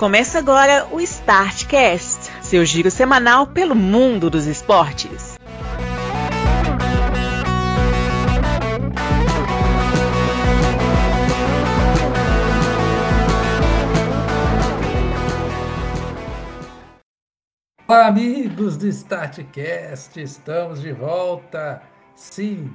Começa agora o Startcast, seu giro semanal pelo mundo dos esportes. Olá, amigos do Startcast, estamos de volta. Sim,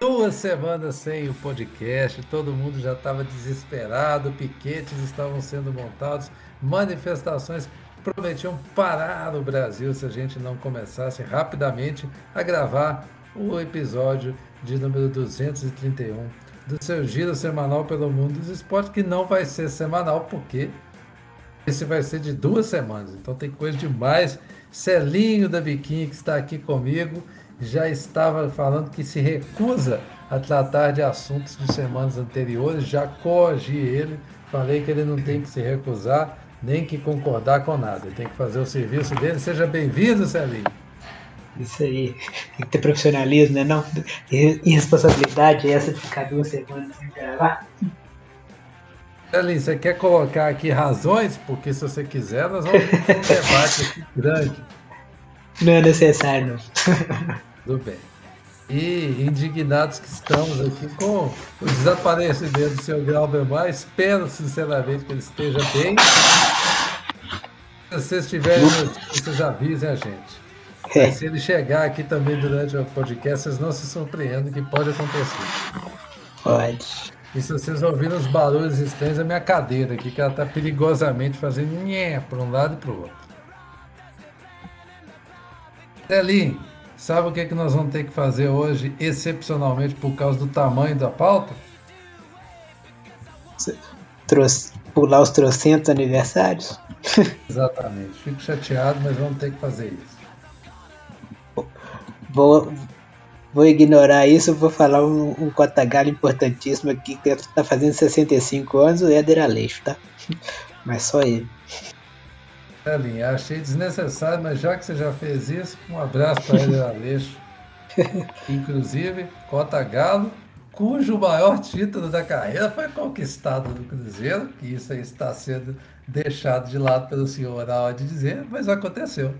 duas semanas sem o podcast, todo mundo já estava desesperado, piquetes estavam sendo montados manifestações prometiam parar o Brasil se a gente não começasse rapidamente a gravar o episódio de número 231 do seu giro semanal pelo mundo dos esportes, que não vai ser semanal, porque esse vai ser de duas semanas, então tem coisa demais. Celinho da Biquinha, que está aqui comigo, já estava falando que se recusa a tratar de assuntos de semanas anteriores, já coagi ele, falei que ele não tem que se recusar, nem que concordar com nada. Tem que fazer o serviço dele. Seja bem-vindo, Celinho. Isso aí. Tem que ter profissionalismo, né? Não, e responsabilidade é essa de ficar duas semanas sem gravar. Celinho, você quer colocar aqui razões? Porque se você quiser, nós vamos ter um debate aqui grande. Não é necessário, não. Tudo bem. E indignados que estamos aqui com o desaparecimento do seu Glauber Mar, espero sinceramente que ele esteja bem. Se vocês tiverem notícias, avisem a gente. É. Se ele chegar aqui também durante o podcast, vocês não se surpreendem que pode acontecer. Pode. E se vocês ouviram os barulhos estranhos, a minha cadeira aqui, que ela está perigosamente fazendo nhé para um lado e para o outro. Celinho, Sabe o que, é que nós vamos ter que fazer hoje, excepcionalmente por causa do tamanho da pauta? Trouxe, pular os trocentos aniversários? Exatamente. Fico chateado, mas vamos ter que fazer isso. Vou, vou ignorar isso, vou falar um, um cotagalo importantíssimo aqui que está fazendo 65 anos, o Éder Aleixo, tá? Mas só ele. Celinha, achei desnecessário, mas já que você já fez isso, um abraço para ele, Aleixo. Inclusive, Cota Galo, cujo maior título da carreira foi conquistado no Cruzeiro, que isso aí está sendo deixado de lado pelo senhor na hora de dizer, mas aconteceu.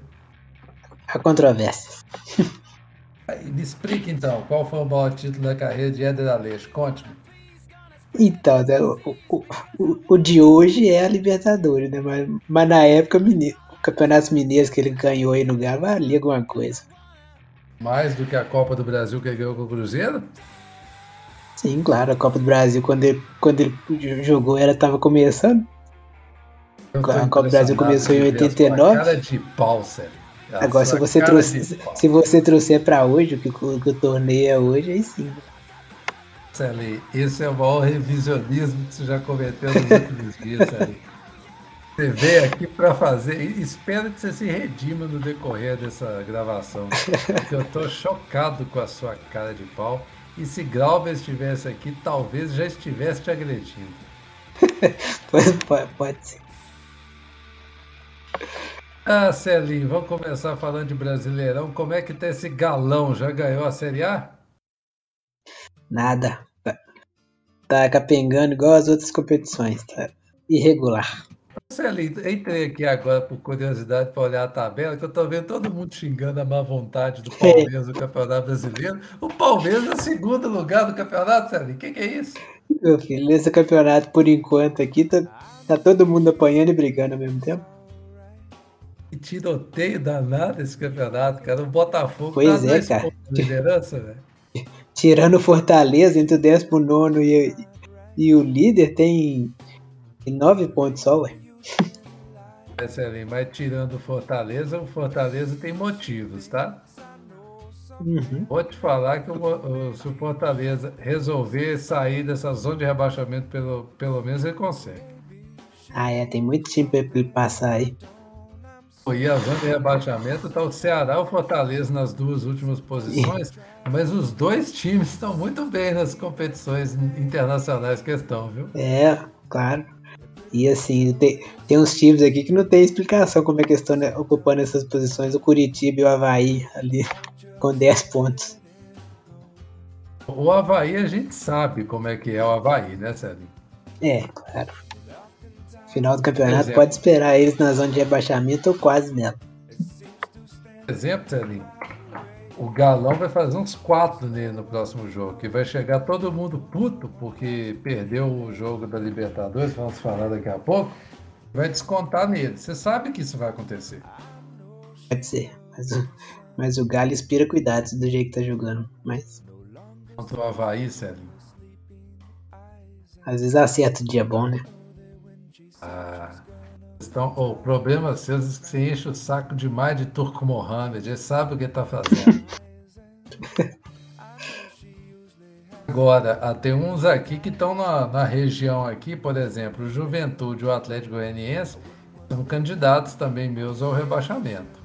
A controvérsia. Me explique então, qual foi o maior título da carreira de Éder Aleixo? Conte-me. Então, né, o, o, o, de hoje é a Libertadores, né? Mas, mas na época, mineiro, o Campeonato Mineiro que ele ganhou aí no lugar valia alguma coisa. Mais do que a Copa do Brasil que ele ganhou com o Cruzeiro? Sim, claro, a Copa do Brasil, quando ele, quando ele jogou, ela estava começando. A Copa do Brasil começou em 89. Cara de pau, sério. Agora, se você, trouxe, se você trouxer para hoje, o que, o que o torneio é hoje, aí sim. Sally, esse é o maior revisionismo que você já cometeu nos últimos dias, Sally. Você veio aqui para fazer. Espero que você se redima no decorrer dessa gravação. Porque eu estou chocado com a sua cara de pau. E se Glauber estivesse aqui, talvez já estivesse te agredindo. pode, pode, pode ser. Ah, Celinho, vamos começar falando de Brasileirão. Como é que tá esse galão? Já ganhou a Série A? Nada. Tá, capengando igual as outras competições. Tá irregular. Marcelinho, entrei aqui agora por curiosidade para olhar a tabela, que eu estou vendo todo mundo xingando a má vontade do Palmeiras no Campeonato Brasileiro. O Palmeiras é segundo lugar do campeonato, Celinho. O que, que, é isso? Meu filho, nesse campeonato, por enquanto, aqui tá, tá todo mundo apanhando e brigando ao mesmo tempo. Que tiroteio danado esse campeonato, cara. O Botafogo pois tá é, cara. liderança, velho tirando Fortaleza entre o 19 e, e o líder, tem, tem 9 pontos só, ué. Excelente, mas tirando Fortaleza, o Fortaleza tem motivos, tá? Uhum. Vou te falar que o, se o Fortaleza resolver sair dessa zona de rebaixamento, pelo, pelo menos ele consegue. Ah, é, tem muito time para ele passar aí. E a zona de rebaixamento está o Ceará e o Fortaleza nas duas últimas posições, mas os dois times estão muito bem nas competições internacionais que estão, viu? É, claro. E assim, tem, tem uns times aqui que não tem explicação como é que estão né, ocupando essas posições. O Curitiba e o Havaí ali com 10 pontos. O Havaí a gente sabe como é que é o Havaí, né, Sérgio? É, claro. Final do campeonato, pode esperar eles na zona de rebaixamento ou quase nela. Exemplo, Celinho, o Galão vai fazer uns quatro nele no próximo jogo, que vai chegar todo mundo puto porque perdeu o jogo da Libertadores, vamos falar daqui a pouco, vai descontar nele. Você sabe que isso vai acontecer. Pode ser, mas, mas o Galo inspira cuidados do jeito que tá jogando. Mas. Contra o Havaí, Celinho. Às vezes acerta o dia bom, né? Ah. Então, o problema seu é que você enche o saco demais de Turco Mohamed. Ele sabe o que está fazendo. Agora, ah, tem uns aqui que estão na, na, região aqui, por exemplo, o Juventude o Atlético Goianiense são candidatos também meus ao rebaixamento.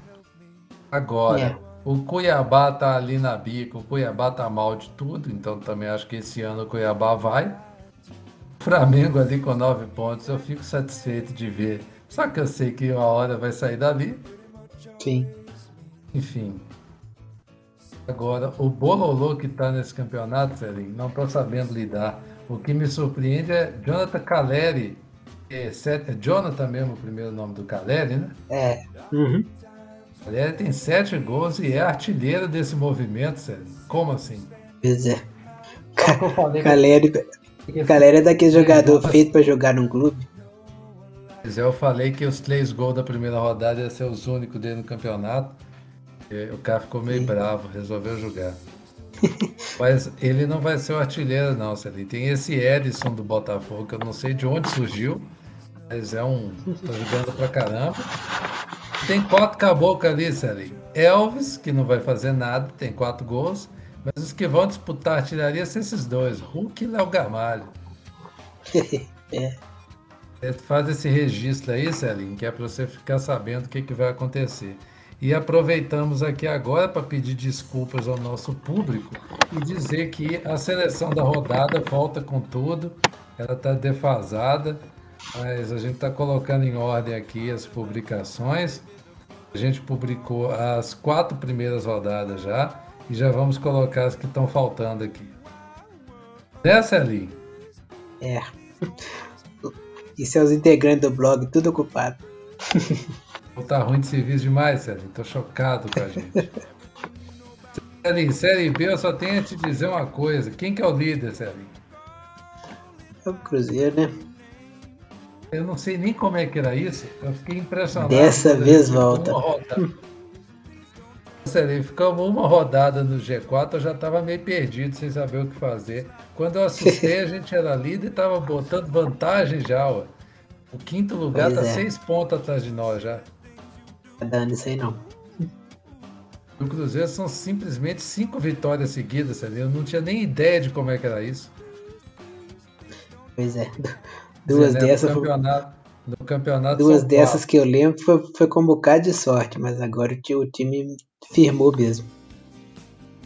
Agora, é. o Cuiabá está ali na bica, o Cuiabá está mal de tudo, então também acho que esse ano o Cuiabá vai. Flamengo ali com nove pontos, eu fico satisfeito de ver. Só que eu sei que uma hora vai sair dali. Sim. Enfim. Agora, o Bololô que está nesse campeonato, Celinho, não estou sabendo lidar. O que me surpreende é Jonathan Caleri. É, sete, é Jonathan mesmo o primeiro nome do Caleri, né? É. Uhum. Caleri tem sete gols e é artilheiro desse movimento, Celinho. Como assim? Pois é. Caleri, Galera é daquele jogador feito para jogar num clube. Eu falei que os três gols da primeira rodada iam ser os únicos dele no campeonato. O cara ficou meio Sim. bravo, resolveu jogar. Mas ele não vai ser o artilheiro, não, Celinho. Tem esse Edson do Botafogo, que eu não sei de onde surgiu, mas é um. tá jogando pra caramba. Tem quatro caboclos ali, Celinho. Elvis, que não vai fazer nada, tem quatro gols. Mas os que vão disputar a artilharia são esses dois, Hulk e Léo Gamalho. é. Faz esse registro aí, Celinho, que é para você ficar sabendo o que, que vai acontecer. E aproveitamos aqui agora para pedir desculpas ao nosso público e dizer que a seleção da rodada volta com tudo, ela está defasada, mas a gente está colocando em ordem aqui as publicações. A gente publicou as quatro primeiras rodadas já e já vamos colocar as que estão faltando aqui. Desce ali. É. E seus integrantes do blog, tudo ocupado. Tá ruim de serviço demais, Celinho. Tô chocado com a gente. Celinho, Série B, eu só tenho a te dizer uma coisa. Quem que é o líder, Celinho? É o Cruzeiro, né? Eu não sei nem como é que era isso. Eu fiquei impressionado. Dessa vez volta. Sério, ficamos uma rodada no G4, eu já estava meio perdido, sem saber o que fazer. Quando eu assustei, a gente era líder e estava botando vantagem já, ó. O quinto lugar está é. seis pontos atrás de nós já. Tá dando isso aí não. No Cruzeiro são simplesmente cinco vitórias seguidas, sabe? Eu não tinha nem ideia de como é que era isso. Pois é. Duas Dizer, dessas. No campeonato, no campeonato Duas dessas que eu lembro foi, foi com um bocado de sorte, mas agora o time firmou mesmo.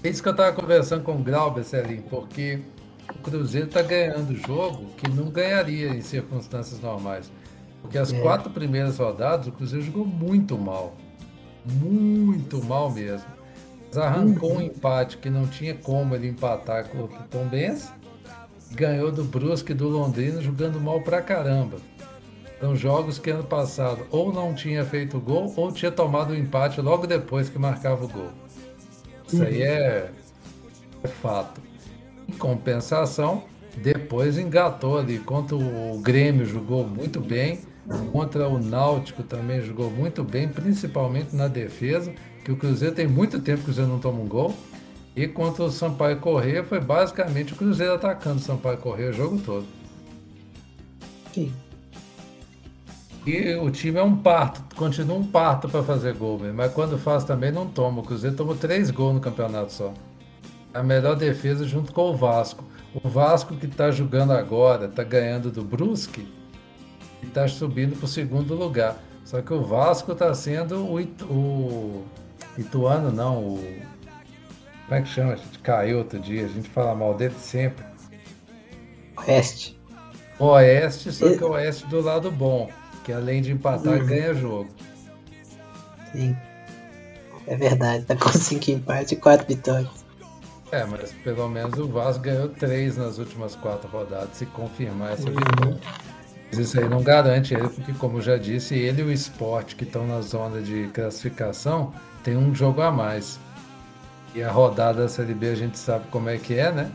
É isso que eu estava conversando com o Glauber, Celim, porque o Cruzeiro está ganhando jogo que não ganharia em circunstâncias normais. Porque as é. quatro primeiras rodadas o Cruzeiro jogou muito mal. Muito mal mesmo. Mas arrancou uhum. um empate que não tinha como ele empatar com o Tom Benz. Ganhou do Brusque e do Londrina jogando mal pra caramba. São jogos que ano passado ou não tinha feito gol ou tinha tomado o um empate logo depois que marcava o gol. Isso aí uhum. é, é fato. Em compensação, depois engatou ali. Contra o Grêmio jogou muito bem. Contra o Náutico também jogou muito bem, principalmente na defesa, que o Cruzeiro tem muito tempo que o Cruzeiro não toma um gol. E contra o Sampaio Corrêa foi basicamente o Cruzeiro atacando o Sampaio Corrêa o jogo todo. Sim. E o time é um parto, continua um parto para fazer gol, mas quando faz também não toma. O Cruzeiro tomou três gols no campeonato só. A melhor defesa junto com o Vasco. O Vasco que está jogando agora, está ganhando do Brusque e está subindo para o segundo lugar. Só que o Vasco está sendo o, Itu, o Ituano, não, o. Como é que chama? A gente caiu outro dia, a gente fala mal dele sempre. Oeste. Oeste, só que o Oeste do lado bom que além de empatar, uhum. ganha jogo. Sim. É verdade, tá com 5 empates e 4 vitórias. É, mas pelo menos o Vasco ganhou 3 nas últimas 4 rodadas, se confirmar essa uhum. vitória. Mas isso aí não garante ele, porque, como já disse, ele e o esporte que estão na zona de classificação tem um jogo a mais. E a rodada da Série B a gente sabe como é que é, né?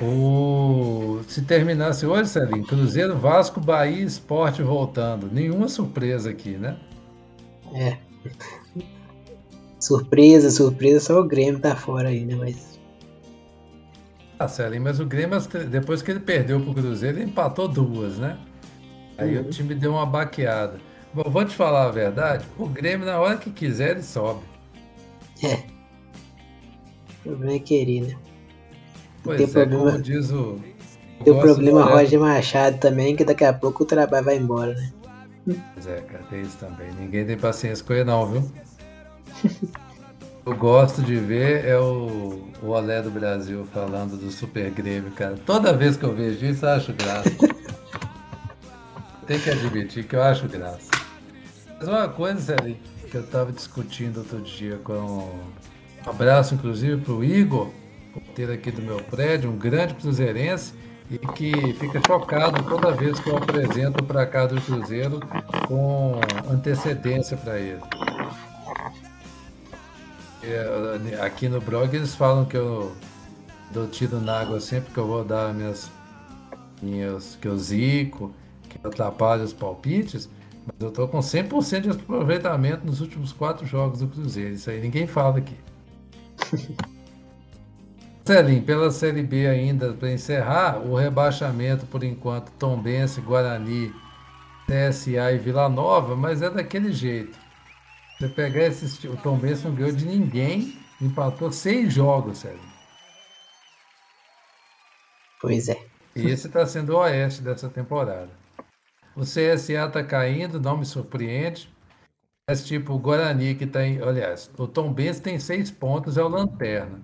O... Se terminasse hoje, Celinho, Cruzeiro, Vasco, Bahia Esporte voltando. Nenhuma surpresa aqui, né? É. Surpresa, surpresa, só o Grêmio tá fora aí, né? Mas. Ah, Celinho, mas o Grêmio, depois que ele perdeu pro Cruzeiro, ele empatou duas, né? Aí uhum. o time deu uma baqueada. Bom, vou te falar a verdade, o Grêmio, na hora que quiser, ele sobe. É. O problema é querer, né? Pois tem é, problema, como diz o. Tem o problema Roger Machado também, que daqui a pouco o trabalho vai embora, né? Pois é, cara, tem isso também. Ninguém tem paciência com ele não, viu? Eu gosto de ver é o, o Olé do Brasil falando do Super Grêmio, cara. Toda vez que eu vejo isso, eu acho graça. tem que admitir que eu acho graça. Mas uma coisa, Sérgio, que eu estava discutindo outro dia com. Um abraço, inclusive, para o Igor porteiro aqui do meu prédio, um grande cruzeirense, e que fica chocado toda vez que eu apresento para cá do Cruzeiro com antecedência para ele. É, aqui no blog eles falam que eu dou tiro na água sempre que eu vou dar minhas, minhas que eu zico, que eu atrapalho os palpites, mas eu estou com 100% de aproveitamento nos últimos quatro jogos do Cruzeiro. Isso aí ninguém fala aqui. Celim, pela Série B ainda, para encerrar, o rebaixamento por enquanto, Tombense, Guarani, CSA e Vila Nova, mas é daquele jeito. Você pegar esse o Tombense não ganhou de ninguém, empatou seis jogos, Celim. Pois é. E esse está sendo o oeste dessa temporada. O CSA está caindo, não me surpreende. Mas tipo, o Guarani que está em. Aliás, o Tombense tem seis pontos, é o Lanterna.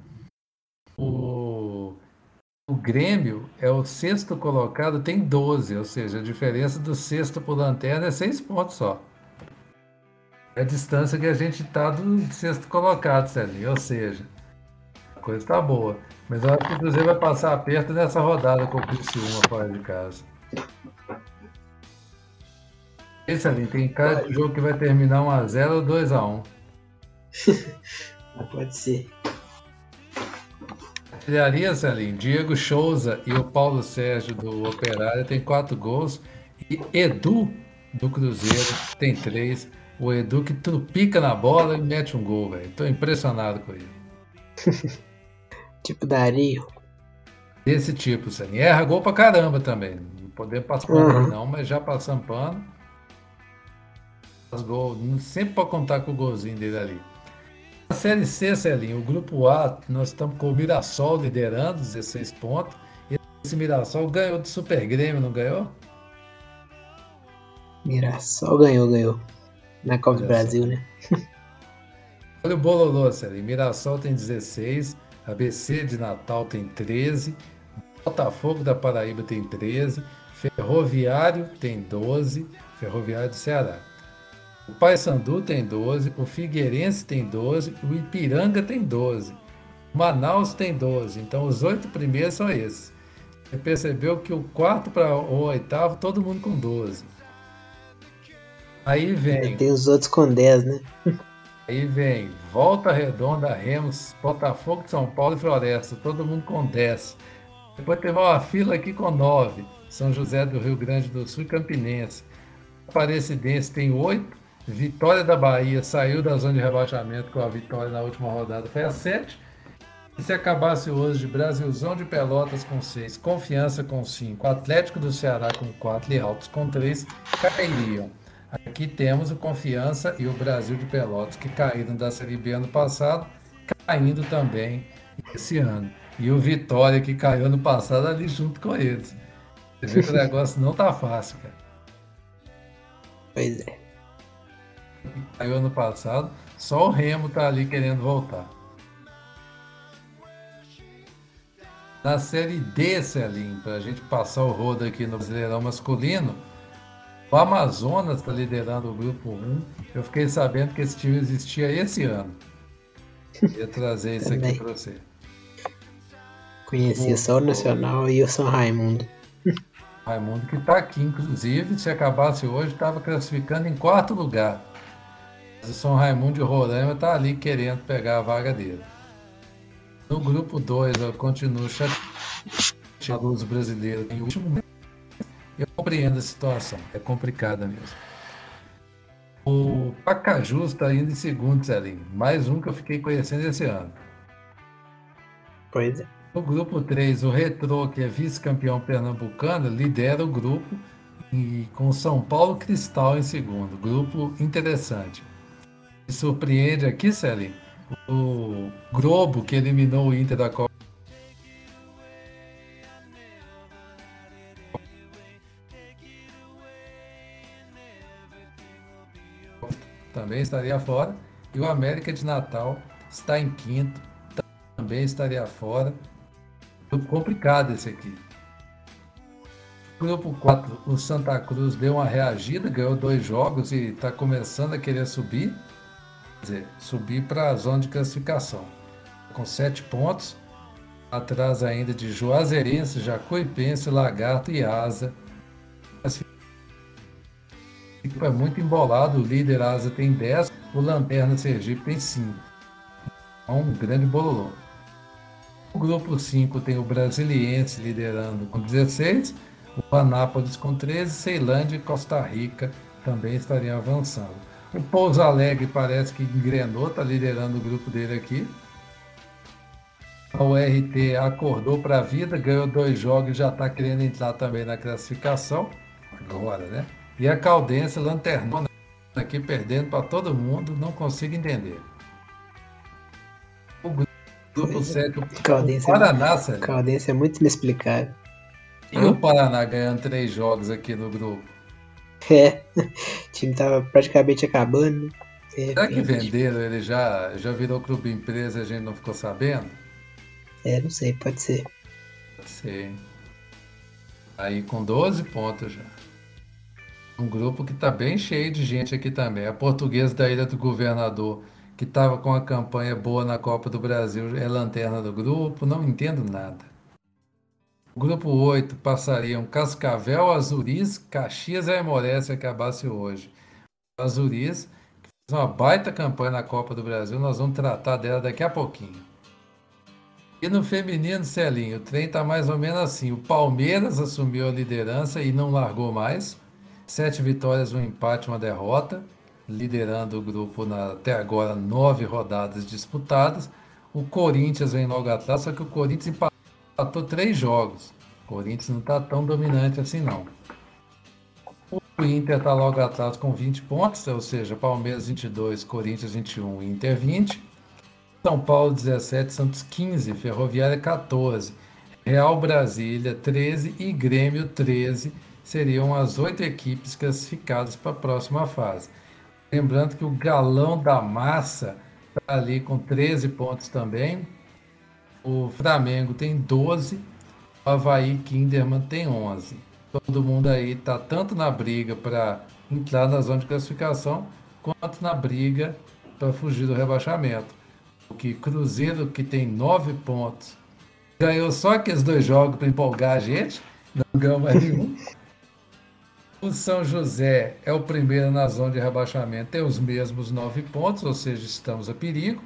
O, o Grêmio é o sexto colocado, tem 12, ou seja, a diferença do sexto para o Lanterna é seis pontos só. É a distância que a gente está do sexto colocado, Celinho. Ou seja, a coisa está boa. Mas eu acho que o Cruzeiro vai passar aperto nessa rodada com o Criciúma fora de casa. Esse ali tem cara de jogo que vai terminar 1x0 ou 2x1. Pode ser. Artilharia, Celim, Diego Souza e o Paulo Sérgio do Operário tem quatro gols. E Edu do Cruzeiro tem três. O Edu que trupica na bola e mete um gol, velho. Tô impressionado com ele. tipo Dario. Desse tipo, Celim. Erra gol pra caramba também. Não podemos passar pano uhum. não, mas já passando pano. Faz gol. Sempre pode contar com o golzinho dele ali. A Série C, Celinho, o grupo A, nós estamos com o Mirassol liderando, 16 pontos. Esse Mirassol ganhou do Super Grêmio, não ganhou? Mirassol ganhou, ganhou. Na Copa do Brasil, né? Olha o Bololô, Celinho. Mirassol tem 16, ABC de Natal tem 13, Botafogo da Paraíba tem 13, Ferroviário tem 12, Ferroviário do Ceará. O Paysandu tem 12, o Figueirense tem 12, o Ipiranga tem 12, o Manaus tem 12. Então os oito primeiros são esses. Você percebeu que o quarto para o oitavo, todo mundo com 12. Aí vem. Tem os outros com 10, né? Aí vem Volta Redonda, Remos, Botafogo de São Paulo e Floresta, todo mundo com 10. Depois teve uma fila aqui com 9, São José do Rio Grande do Sul e Campinense. Aparecidense tem 8, Vitória da Bahia saiu da zona de rebaixamento com a vitória na última rodada, foi a 7. E se acabasse hoje Brasilzão de Pelotas com 6, Confiança com 5, Atlético do Ceará com 4 e Altos com 3, cairiam. Aqui temos o Confiança e o Brasil de Pelotas, que caíram da Série B ano passado, caindo também esse ano. E o Vitória, que caiu ano passado, ali junto com eles. Você vê que o negócio não tá fácil, cara. Pois é caiu ano passado, só o Remo tá ali querendo voltar. Na série D, Celim, para a gente passar o rodo aqui no Brasileirão masculino, o Amazonas está liderando o grupo 1. Eu fiquei sabendo que esse time existia esse ano. Ia trazer isso aqui para você. Conhecia só o Nacional e o São Raimundo. Raimundo que está aqui, inclusive, se acabasse hoje, estava classificando em quarto lugar. O São Raimundo de Roraima está ali querendo pegar a vaga dele. No grupo 2, eu continuo chateado os brasileiros em último Eu compreendo a situação, é complicada mesmo. O Pacajus está indo em segundo, Zelinho. Mais um que eu fiquei conhecendo esse ano. Pois é. No grupo 3, o Retro, que é vice-campeão pernambucano, lidera o grupo e com São Paulo Cristal em segundo. Grupo interessante. Surpreende aqui, Celinho, o Globo, que eliminou o Inter da Copa. Também estaria fora. E o América de Natal está em quinto, também estaria fora. Grupo complicado esse aqui. Grupo 4, o Santa Cruz deu uma reagida, ganhou dois jogos e está começando a querer subir. Dizer, subir para a zona de classificação. Com sete pontos, atrás ainda de Juazeirense, Jacuipense, Lagarto e Asa. É muito embolado, o líder Asa tem 10, o Lanterna Sergipe tem 5. É um grande bololô. O grupo 5 tem o Brasiliense liderando com 16, o Anápolis com 13, Ceilândia e Costa Rica também estariam avançando. O Pouso Alegre parece que engrenou, está liderando o grupo dele aqui. A URT acordou para a vida, ganhou dois jogos e já está querendo entrar também na classificação. Agora, né? E a Caldense lanternona aqui perdendo para todo mundo, não consigo entender. O Duplo 7. Caldense, o Paraná, é, Caldense é muito inexplicável. E o Paraná ganhando três jogos aqui no grupo? É, o time tava praticamente acabando. É, Será que venderam? Ele já, já virou clube empresa e a gente não ficou sabendo? É, não sei, pode ser. Pode ser. Aí com 12 pontos já. Um grupo que tá bem cheio de gente aqui também. A portuguesa da Ilha do Governador que estava com a campanha boa na Copa do Brasil, é lanterna do grupo, não entendo nada. Grupo 8 passariam Cascavel, Azuris, Caxias e Aimoré se acabasse hoje. Azuris, que fez uma baita campanha na Copa do Brasil, nós vamos tratar dela daqui a pouquinho. E no feminino, Celinho, o trem está mais ou menos assim. O Palmeiras assumiu a liderança e não largou mais. Sete vitórias, um empate, uma derrota liderando o grupo na, até agora nove rodadas disputadas. O Corinthians vem logo atrás, só que o Corinthians empatou três jogos. O Corinthians não está tão dominante assim não. O Inter está logo atrás com 20 pontos, ou seja, Palmeiras 22, Corinthians 21, Inter 20. São Paulo 17, Santos 15, Ferroviária 14, Real Brasília 13 e Grêmio 13 seriam as oito equipes classificadas para a próxima fase. Lembrando que o galão da massa está ali com 13 pontos também. O Flamengo tem 12. O Havaí Kinderman tem 11. Todo mundo aí está tanto na briga para entrar na zona de classificação, quanto na briga para fugir do rebaixamento. O que Cruzeiro, que tem 9 pontos, ganhou só aqueles dois jogos para empolgar a gente, não ganhou mais nenhum. O São José é o primeiro na zona de rebaixamento, tem os mesmos nove pontos, ou seja, estamos a perigo.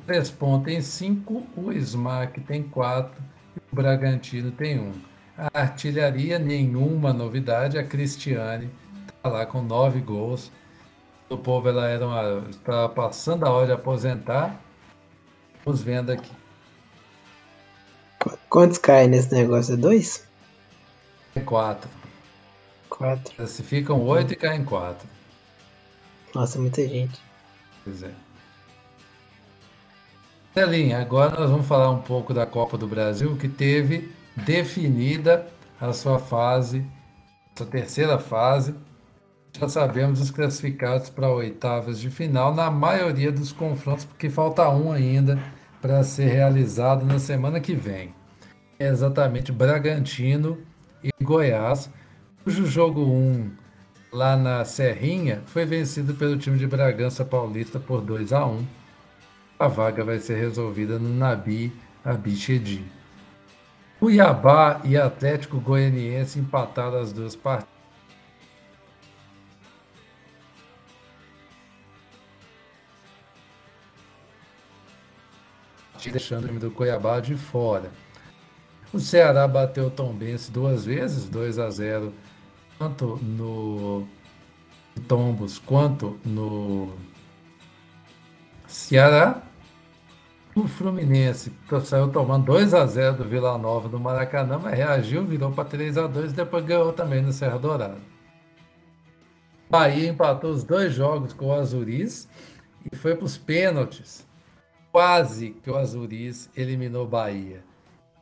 O Crespon tem cinco, o Smack tem quatro e o Bragantino tem um. A artilharia, nenhuma novidade, a Cristiane está lá com nove gols. O povo ela era uma, está passando a hora de aposentar. Vamos vendo aqui. Quantos caem nesse negócio? É dois? É quatro. Quatro. Classificam oito e caem quatro. Nossa, muita gente. Pois é. Celinha, agora nós vamos falar um pouco da Copa do Brasil, que teve definida a sua fase, sua terceira fase. Já sabemos os classificados para oitavas de final na maioria dos confrontos, porque falta um ainda para ser realizado na semana que vem. É exatamente Bragantino e Goiás, cujo jogo 1 lá na Serrinha foi vencido pelo time de Bragança Paulista por 2 a 1. A vaga vai ser resolvida no Nabi Abichedi. Cuiabá e Atlético Goianiense empataram as duas partidas. deixando o time do Cuiabá de fora. O Ceará bateu o Tombense duas vezes, 2 a 0, tanto no Tombos quanto no Ceará. O Fluminense saiu tomando 2 a 0 do Vila Nova do Maracanã, mas reagiu, virou para 3 a 2 e depois ganhou também no Serra Dourada. Bahia empatou os dois jogos com o Azuris e foi para os pênaltis. Quase que o Azuris eliminou Bahia.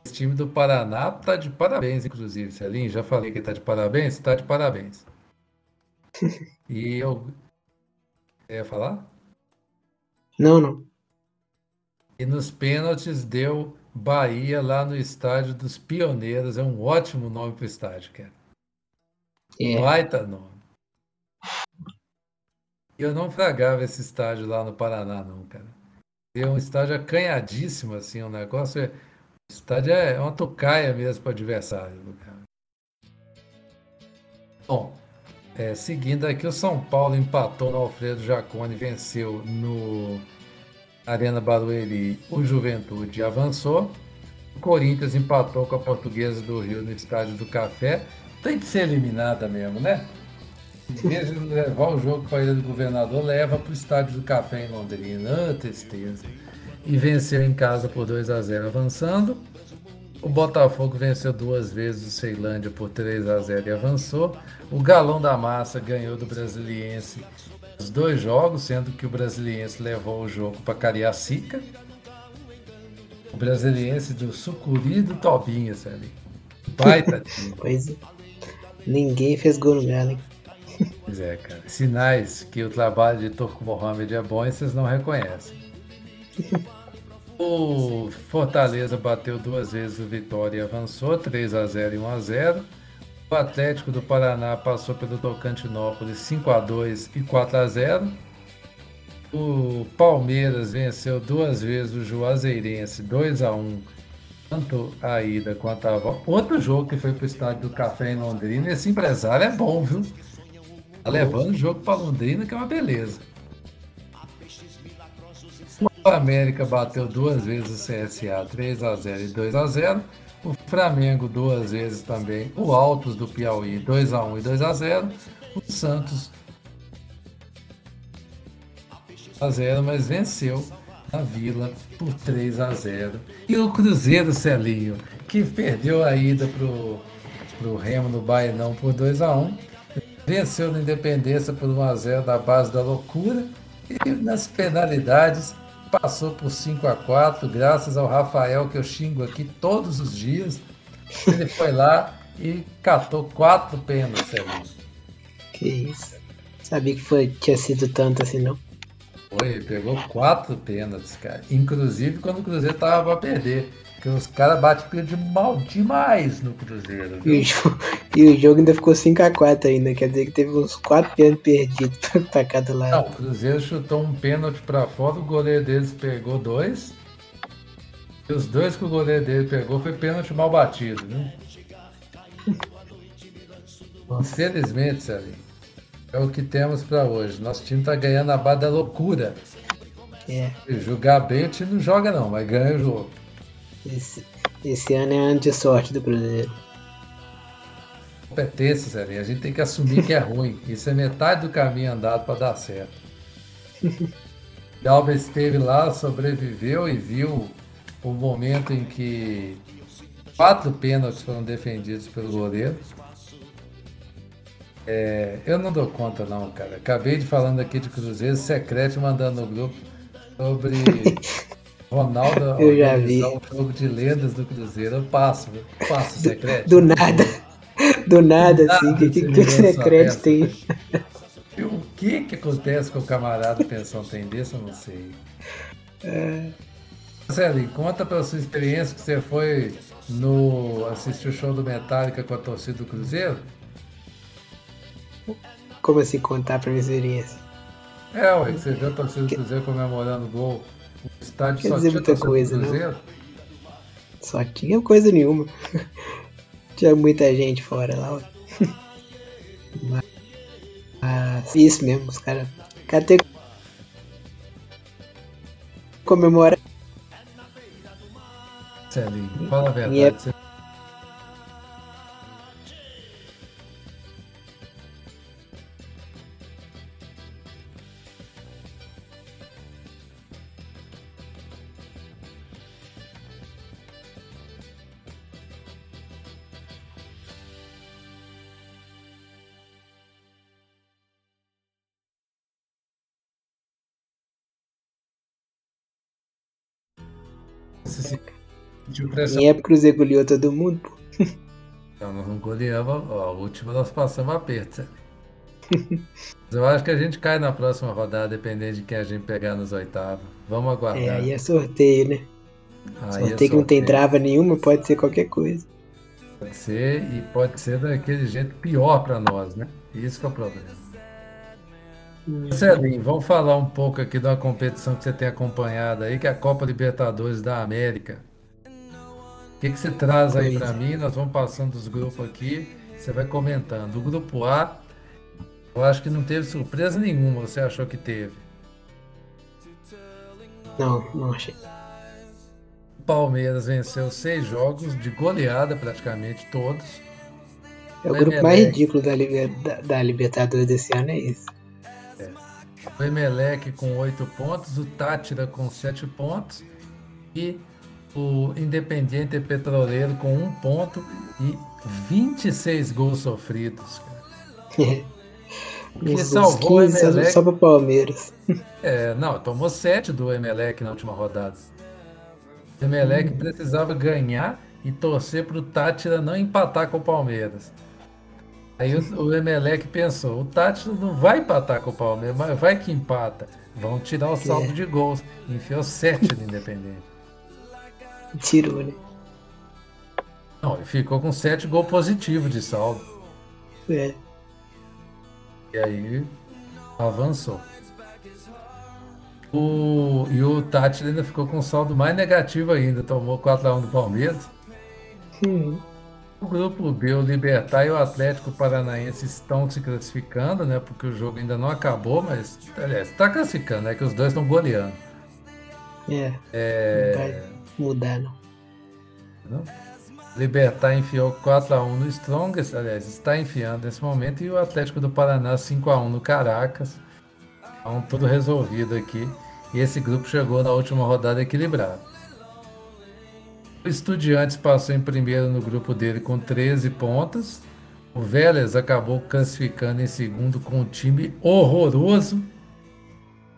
Esse time do Paraná está de parabéns, inclusive, Celinho. Já falei que está de parabéns? Está de parabéns. E eu. Você ia falar? Não, não. E nos pênaltis deu Bahia lá no estádio dos Pioneiros. É um ótimo nome para o estádio, cara. É. Baita nome. Eu não fragava esse estádio lá no Paraná, não, cara. É um estádio acanhadíssimo, assim, um negócio. É... O estádio é uma tocaia mesmo para o adversário. Cara. Bom, é, seguindo aqui, o São Paulo empatou no Alfredo Jacone, venceu no Arena Barueri, o Juventude avançou. O Corinthians empatou com a Portuguesa do Rio no Estádio do Café. Tem que ser eliminada mesmo, né? Em vez de levar o jogo para a Ilha do Governador, leva para o Estádio do Café em Londrina. Ah, tristeza. E venceu em casa por 2 a 0 avançando. O Botafogo venceu duas vezes o Ceilândia por 3 a 0 e avançou. O Galão da Massa ganhou do Brasiliense os dois jogos, sendo que o Brasiliense levou o jogo para Cariacica. O Brasiliense do Sucuri e do Tobinha, sabe? Baita time. Pois é. Ninguém fez gol no Galo, hein? Pois é, cara. Sinais que o trabalho de Turco Mohamed é bom e vocês não reconhecem. O Fortaleza bateu duas vezes o Vitória e avançou, 3 a 0 e 1 a 0 o Atlético do Paraná passou pelo Tocantinópolis 5 a 2 e 4 a 0. O Palmeiras venceu duas vezes o Juazeirense 2 a 1, tanto a ida quanto a volta. Outro jogo que foi para o estádio do Café em Londrina. Esse empresário é bom, viu? Tá levando o jogo para Londrina, que é uma beleza. O América bateu duas vezes o CSA 3 a 0 e 2 a 0. O Flamengo duas vezes também. O Altos do Piauí 2 a 1 e 2 a 0. O Santos a 0, mas venceu a Vila por 3 a 0. E o Cruzeiro Celinho, que perdeu a ida pro pro Remo no Bainão por 2 a 1, venceu na Independência por 1 a 0 da base da loucura e nas penalidades passou por 5 a 4 graças ao Rafael, que eu xingo aqui todos os dias. Ele foi lá e catou quatro pênaltis ali. Que isso. Sabia que foi, tinha sido tanto assim, não? Foi, pegou quatro pênaltis, cara. Inclusive quando o Cruzeiro tava pra perder. Porque os caras batem de mal demais no Cruzeiro. E o, jogo, e o, jogo, ainda ficou 5x4 ainda. Quer dizer que teve uns 4 pênaltis perdidos pra cada lado. Não, o Cruzeiro chutou um pênalti pra fora, o goleiro deles pegou dois. E os dois que o goleiro dele pegou foi pênalti mal batido, né? Infelizmente, Celinho, é o que temos para hoje. Nosso time tá ganhando a base da loucura. É. jogar bem, o time não joga não, mas ganha o jogo. Esse, esse ano é ano de sorte do Cruzeiro. Competência, Zé. A gente tem que assumir que é ruim. Isso é metade do caminho andado para dar certo. Galba esteve lá, sobreviveu e viu o momento em que quatro pênaltis foram defendidos pelo goleiro. É, eu não dou conta não, cara. Acabei de falando aqui de Cruzeiro, secreto mandando no grupo sobre Ronaldo eu já vi. um jogo de lendas do Cruzeiro. Eu passo, eu passo secreto. Do, nada. Do nada, do assim. Que, que, que o secreto tem? O que que acontece com o camarada pensão tem desse, eu não sei. É... Marcelo, conta pra sua experiência que você foi no assistir o show do Metallica com a torcida do Cruzeiro. Como assim contar pra minha experiência? É, ué, você viu a torcida do Cruzeiro comemorando o gol o estádio Quer dizer muita coisa, Cruzeiro? não? Só tinha coisa nenhuma. tinha muita gente fora lá. Mas isso mesmo, os caras. Que comemorar. Celinho, fala a verdade. É- Você se sentiu pressionado. Em época o Cruzeiro goleou todo mundo, pô. Não, nós não goleamos. Ó, a última nós passamos. Mas Eu acho que a gente cai na próxima rodada, dependendo de quem a gente pegar nos oitavos. Vamos aguardar. É, aí é sorteio, né? Aí é sorteio que não tem sorteio. trava nenhuma, pode ser qualquer coisa. Pode ser, e pode ser daquele jeito pior para nós, né? Isso que é o problema. Celinho, vamos falar um pouco aqui de uma competição que você tem acompanhado aí, que é a Copa Libertadores da América. O que, que você traz aí para mim? Nós vamos passando os grupos aqui, você vai comentando. O grupo A, eu acho que não teve surpresa nenhuma, você achou que teve? Não, não achei. Palmeiras venceu seis jogos de goleada, praticamente todos. É o É, grupo é, mais é. ridículo da, da- da Libertadores desse ano, é isso. O Emelec com 8 pontos, o Tátira com 7 pontos e o Independiente Petroleiro com 1 ponto e 26 gols sofridos. cara. Que salvou o 15 só, Emelec. só pro Palmeiras. É, não, tomou 7 do Emelec na última rodada. O Emelec precisava ganhar e torcer para o Tátira não empatar com o Palmeiras. Aí o, o Emelec pensou, o Tátira não vai empatar com o Palmeiras, mas vai que empata. Vão tirar o saldo É. de gols. Enfiou 7 no Independente. Tirou, né? Não, ele ficou com 7 gols positivos de saldo. É. E aí avançou. O, e o Tátira ainda ficou com um saldo mais negativo ainda, tomou 4x1 do Palmeiras. Hum, O grupo B, o Libertar e o Atlético Paranaense estão se classificando, né? Porque o jogo ainda não acabou, mas aliás, está classificando, é que os dois estão goleando. é. É, Não vai mudar, não. não? Libertar enfiou 4x1 no Strongest, aliás, está enfiando nesse momento, e o Atlético do Paraná 5x1 no Caracas. Então, tudo resolvido aqui. E esse grupo chegou na última rodada equilibrado. O Estudiantes passou em primeiro no grupo dele com 13 pontos. O Vélez acabou classificando em segundo com um time horroroso,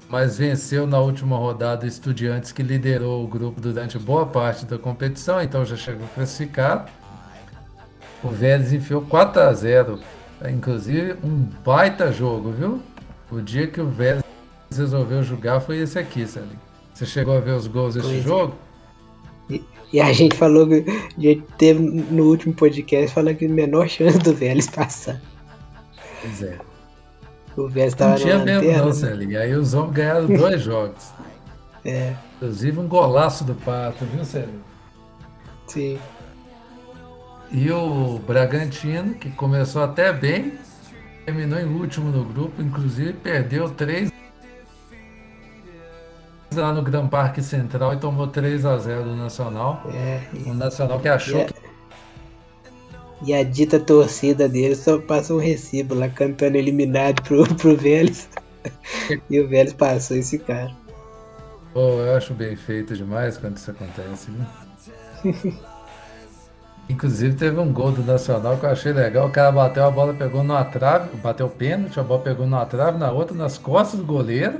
mas venceu na última rodada o Estudiantes, que liderou o grupo durante boa parte da competição, então já chegou classificado. O Vélez enfiou 4 a 0 inclusive um baita jogo, viu? O dia que o Vélez resolveu jogar foi esse aqui, Celinho. Você chegou a ver os gols desse é. jogo? E a gente falou que a gente teve no último podcast falando que a menor chance do Vélez passar. Pois é. O Vélez Não tava tinha na mesmo lanterna. não, né? Celinho. Aí os homens ganharam dois jogos. É, Inclusive um golaço do Pato, viu, Celinho? sim. E o Bragantino, que começou até bem, terminou em último no grupo, inclusive perdeu três lá no Gran Parque Central e tomou 3 a 0 do Nacional. É, O Nacional que achou É. que E a dita torcida dele só passa um recibo lá cantando eliminado pro, pro Vélez. e o Vélez passou esse cara. Pô, eu acho bem feito demais quando isso acontece, viu? Inclusive teve um gol do Nacional que eu achei legal. O cara bateu a bola, pegou numa trave, bateu o pênalti, a bola pegou numa trave, na outra nas costas do goleiro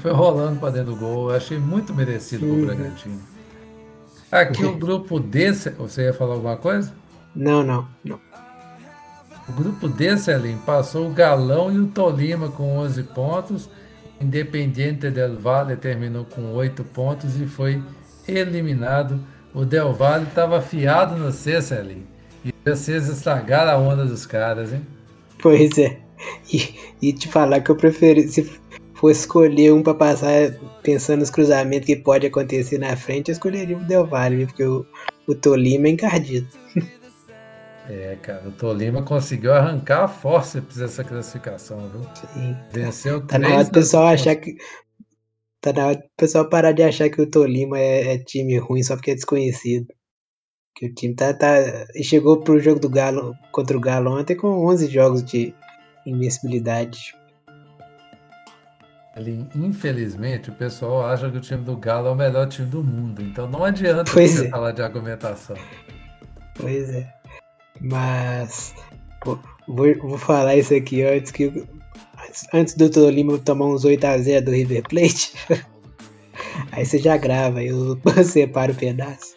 foi rolando para dentro do gol. Eu achei muito merecido pro Uhum. Bragantino. Aqui o grupo D, você ia falar alguma coisa? Não, não, não. O grupo D, Celim, passou o Galão e o Tolima com 11 pontos. O Independiente del Valle terminou com 8 pontos e foi eliminado. O Del Valle estava afiado no C, Celim. E vocês estragaram a onda dos caras, hein? Pois é. E, e te falar que eu preferi, se fosse escolher um pra passar pensando nos cruzamentos que pode acontecer na frente, eu escolheria o Del Valle, porque o, o Tolima é encardido. É, cara, o Tolima conseguiu arrancar a forceps essa classificação, viu? Sim. Venceu Tá na hora do pessoal achar que. Tá na hora do pessoal parar de achar que o Tolima é, é time ruim só porque é desconhecido. Que o time tá. tá e chegou pro jogo do Galo contra o Galo ontem com 11 jogos de invencibilidade. Ali, infelizmente, o pessoal acha que o time do Galo é o melhor time do mundo. Então não adianta Pois você é. falar de argumentação. Pois é. Mas. pô, vou, vou falar isso aqui antes que. antes- Antes do Tolima tomar uns 8x0 do River Plate. Aí você já grava, eu separo o pedaço.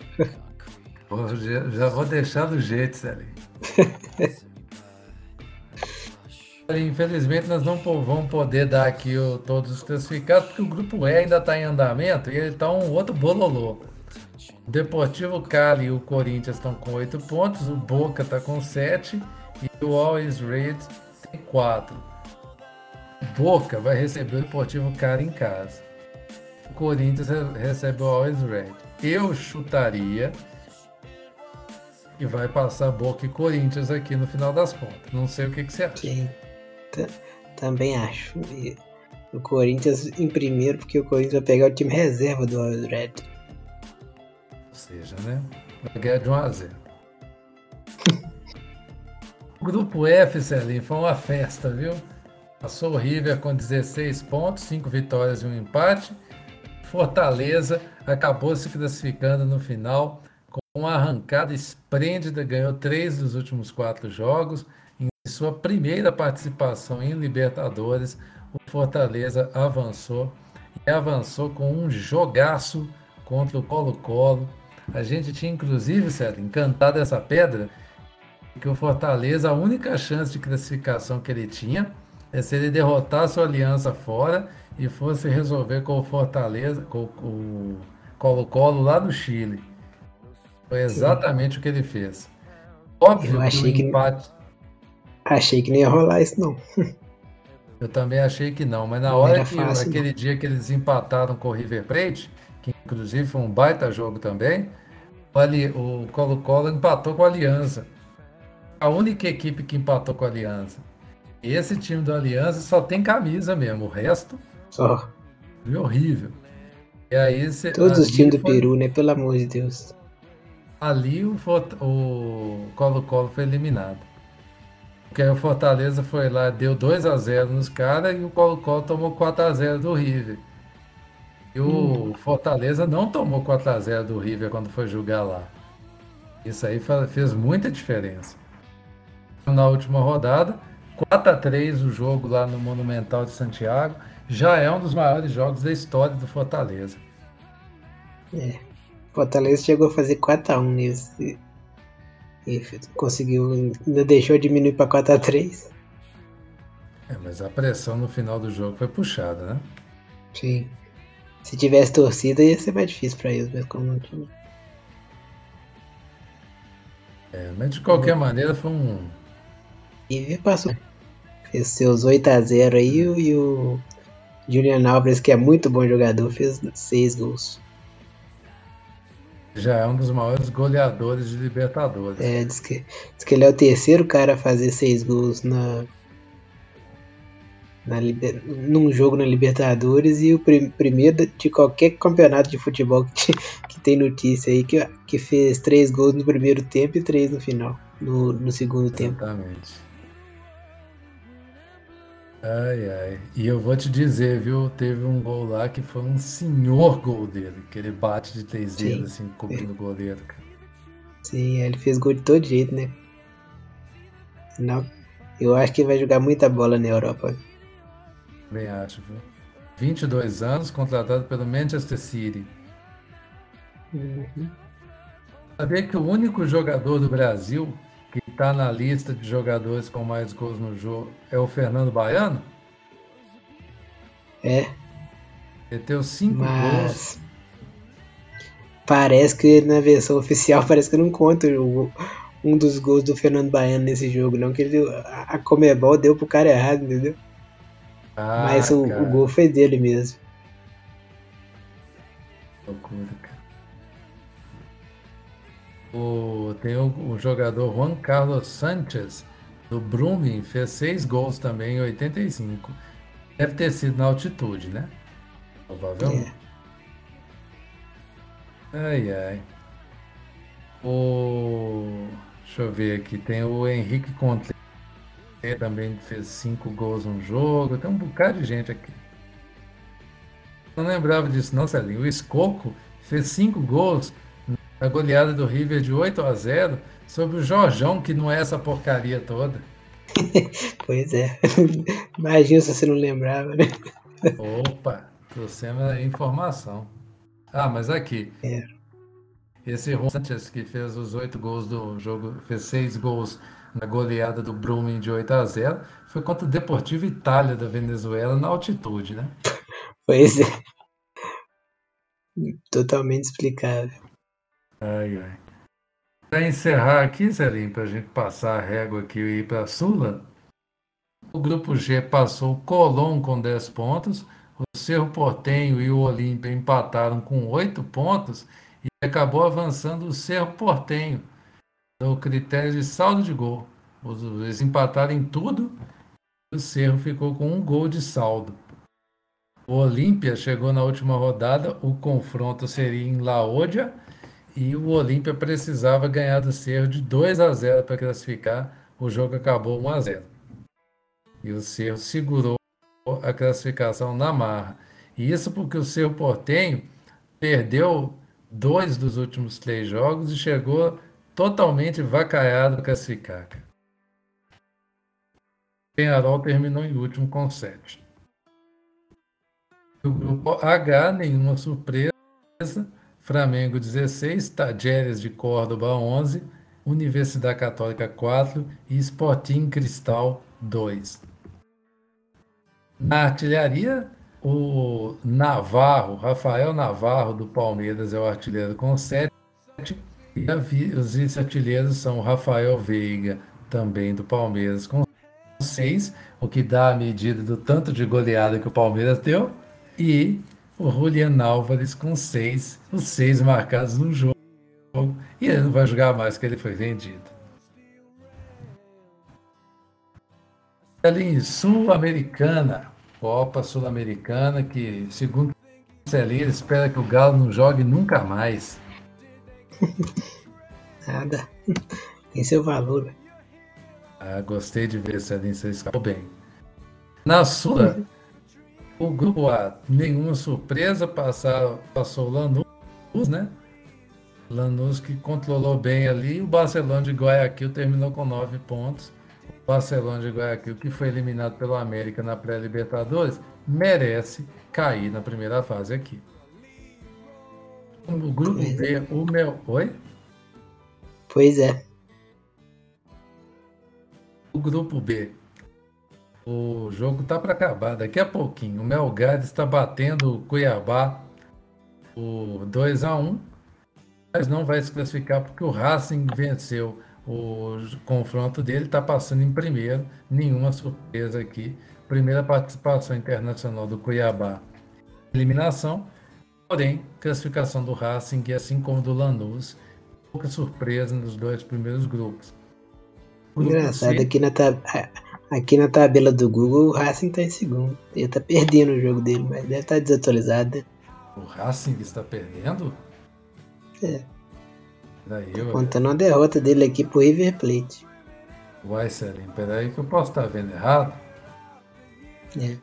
Pô, já, já vou deixar do jeito, Celinho. Infelizmente, nós não vamos poder dar aqui o- todos os classificados, porque o grupo E ainda está em andamento e ele está um outro bololô. O Deportivo Cali e o Corinthians estão com 8 pontos, o Boca está com 7 e o Always Red tem 4. O Boca vai receber o Deportivo Cali em casa. O Corinthians re- recebe o Always Red. Eu chutaria e vai passar Boca e Corinthians aqui no final das contas. Não sei o que, que você acha. Sim. Ta- Também acho. E o Corinthians em primeiro, porque o Corinthians vai pegar o time reserva do Red. Ou seja, né? Vai ganhar de 1 a 0. O grupo F, Celinho, foi uma festa, viu? Passou o River com 16 pontos, 5 vitórias e um empate. Fortaleza acabou se classificando no final com uma arrancada esplêndida, ganhou três dos últimos quatro jogos. Sua primeira participação em Libertadores, o Fortaleza avançou e avançou com um jogaço contra o Colo-Colo. A gente tinha inclusive, Célio, encantado essa pedra, que o Fortaleza, a única chance de classificação que ele tinha é se ele derrotasse o Aliança fora e fosse resolver com o Fortaleza, com o Colo-Colo lá no Chile. Foi exatamente o que ele fez. Óbvio que o achei que- empate. Achei que não ia rolar isso, não. Eu também achei que não, mas na Não hora que fácil, aquele dia que eles empataram com o River Plate, que inclusive foi um baita jogo também, o Colo-Colo empatou com a Aliança. A única equipe que empatou com a Aliança. Esse time do Aliança só tem camisa mesmo, o resto Só. é horrível. E aí cê- Todos os times do foi- Peru, né? Pelo amor de Deus. Ali o Colo-Colo foi eliminado. Porque aí o Fortaleza foi lá, deu 2 a 0 nos caras e o Colo-Colo tomou 4 a 0 do River. E o Fortaleza não tomou 4 a 0 do River quando foi jogar lá. Isso aí fez muita diferença. Na última rodada, 4 a 3 o jogo lá no Monumental de Santiago. Já é um dos maiores jogos da história do Fortaleza. Fortaleza chegou a fazer 4x1 nesse. E conseguiu. Ainda deixou diminuir pra 4x3. É, mas a pressão no final do jogo foi puxada, né? Sim. Se tivesse torcida ia ser mais difícil pra eles, mas como não tinha. É, mas de qualquer maneira foi um. E passou. Fez seus 8x0 aí e o- Julian Alves, que é muito bom jogador, fez 6 gols. Já é um dos maiores goleadores de Libertadores. É, diz que, diz que ele é o terceiro cara a fazer 6 gols na, na num jogo na Libertadores e o prim- primeiro de qualquer campeonato de futebol que, que tem notícia aí que, que fez 3 gols no primeiro tempo e 3 no final, no, no segundo tempo. Exatamente. Ai, ai. E eu vou te dizer, viu? Teve um gol lá que foi um senhor gol dele, que ele bate de três Sim. dedos, assim, cobrindo o goleiro, cara. Sim, ele fez gol de todo jeito, né? Não, eu acho que ele vai jogar muita bola na Europa. Bem acho, viu? 22 anos, contratado pelo Manchester City. Uhum. Sabia que o único jogador do Brasil está na lista de jogadores com mais gols no jogo é o Fernando Baiano? É, Ele tem os cinco gols. mas parece que na versão oficial parece que não conta o- um dos gols do Fernando Baiano nesse jogo, não que ele a Comebol deu pro cara errado, entendeu? Ah, mas o, o gol foi dele mesmo. loucura, cara. O, tem o, o jogador Juan Carlos Sanchez, do Brumming, fez seis gols também em 85. Deve ter sido na altitude, né? Provavelmente. É. Ai, ai. O... Deixa eu ver aqui. Tem o Henrique Conte também fez cinco gols no jogo. Tem um bocado de gente aqui. Não lembrava disso, não, Celinho. O Escoco fez cinco gols na goleada do River de 8 a 0 sobre o Jorjão, que não é essa porcaria toda. pois é. Imagina se você não lembrava, né? Opa, trouxemos a informação. Ah, mas aqui. É. Esse Juan Sanchez que fez os oito gols do jogo, fez seis gols na goleada do Brumming de 8 a 0, foi contra o Deportivo Itália da Venezuela na altitude, né? Pois é. Totalmente explicável. Ai, ai. Para encerrar aqui, Zelinho, para a gente passar a régua aqui e ir para a Sula, o grupo G passou o Colón com 10 pontos, o Cerro Portenho e o Olímpia empataram com 8 pontos e acabou avançando o Cerro Portenho no critério de saldo de gol. Eles empataram em tudo e o Cerro ficou com um gol de saldo. O Olímpia chegou na última rodada, o confronto seria em Laódia e o Olímpia precisava ganhar do Cerro de 2 a 0 para classificar. O jogo acabou 1 a 0. E o Cerro segurou a classificação na marra. E isso porque o Cerro Portenho perdeu dois dos últimos três jogos e chegou totalmente vacaiado para classificar. Penharol terminou em último com 7. O grupo H, nenhuma surpresa. Flamengo 16, Tajeres de Córdoba 11, Universidade Católica 4 e Sporting Cristal 2. Na artilharia, o Navarro, Rafael Navarro do Palmeiras é o artilheiro com 7 e os vice-artilheiros são Rafael Veiga, também do Palmeiras, com 6, o que dá a medida do tanto de goleada que o Palmeiras deu, e o Julian Álvares com seis, os seis marcados no jogo, e ele não vai jogar mais porque ele foi vendido. Ali Sul-Americana, Copa Sul-Americana, que segundo Celinho, espera que o Galo não jogue nunca mais. Nada. Tem seu valor. Ah, gostei de ver Celinho, você escapou bem. Na Sula, o grupo A, nenhuma surpresa, passar, passou o Lanús, né? Lanús que controlou bem ali. O Barcelona de Guayaquil terminou com nove pontos. O Barcelona de Guayaquil, que foi eliminado pelo América na pré-Libertadores, merece cair na primeira fase aqui. O grupo B, o meu. Oi? Pois é. O grupo B, o jogo tá para acabar daqui a pouquinho. O Melgar está batendo o Cuiabá o 2 a 1 mas não vai se classificar porque o Racing venceu o confronto dele, está passando em primeiro. Nenhuma surpresa aqui. Primeira participação internacional do Cuiabá. Eliminação, porém, classificação do Racing, assim como do Lanús, pouca surpresa nos dois primeiros grupos. Engraçado, aqui na, tab aqui na tabela do Google o Racing está em segundo. Ele está perdendo o jogo dele, mas deve estar tá desatualizado. O Racing está perdendo? É. Daí eu... Contando a derrota dele aqui pro River Plate. Uai, Selim, peraí que eu posso estar tá vendo errado. É.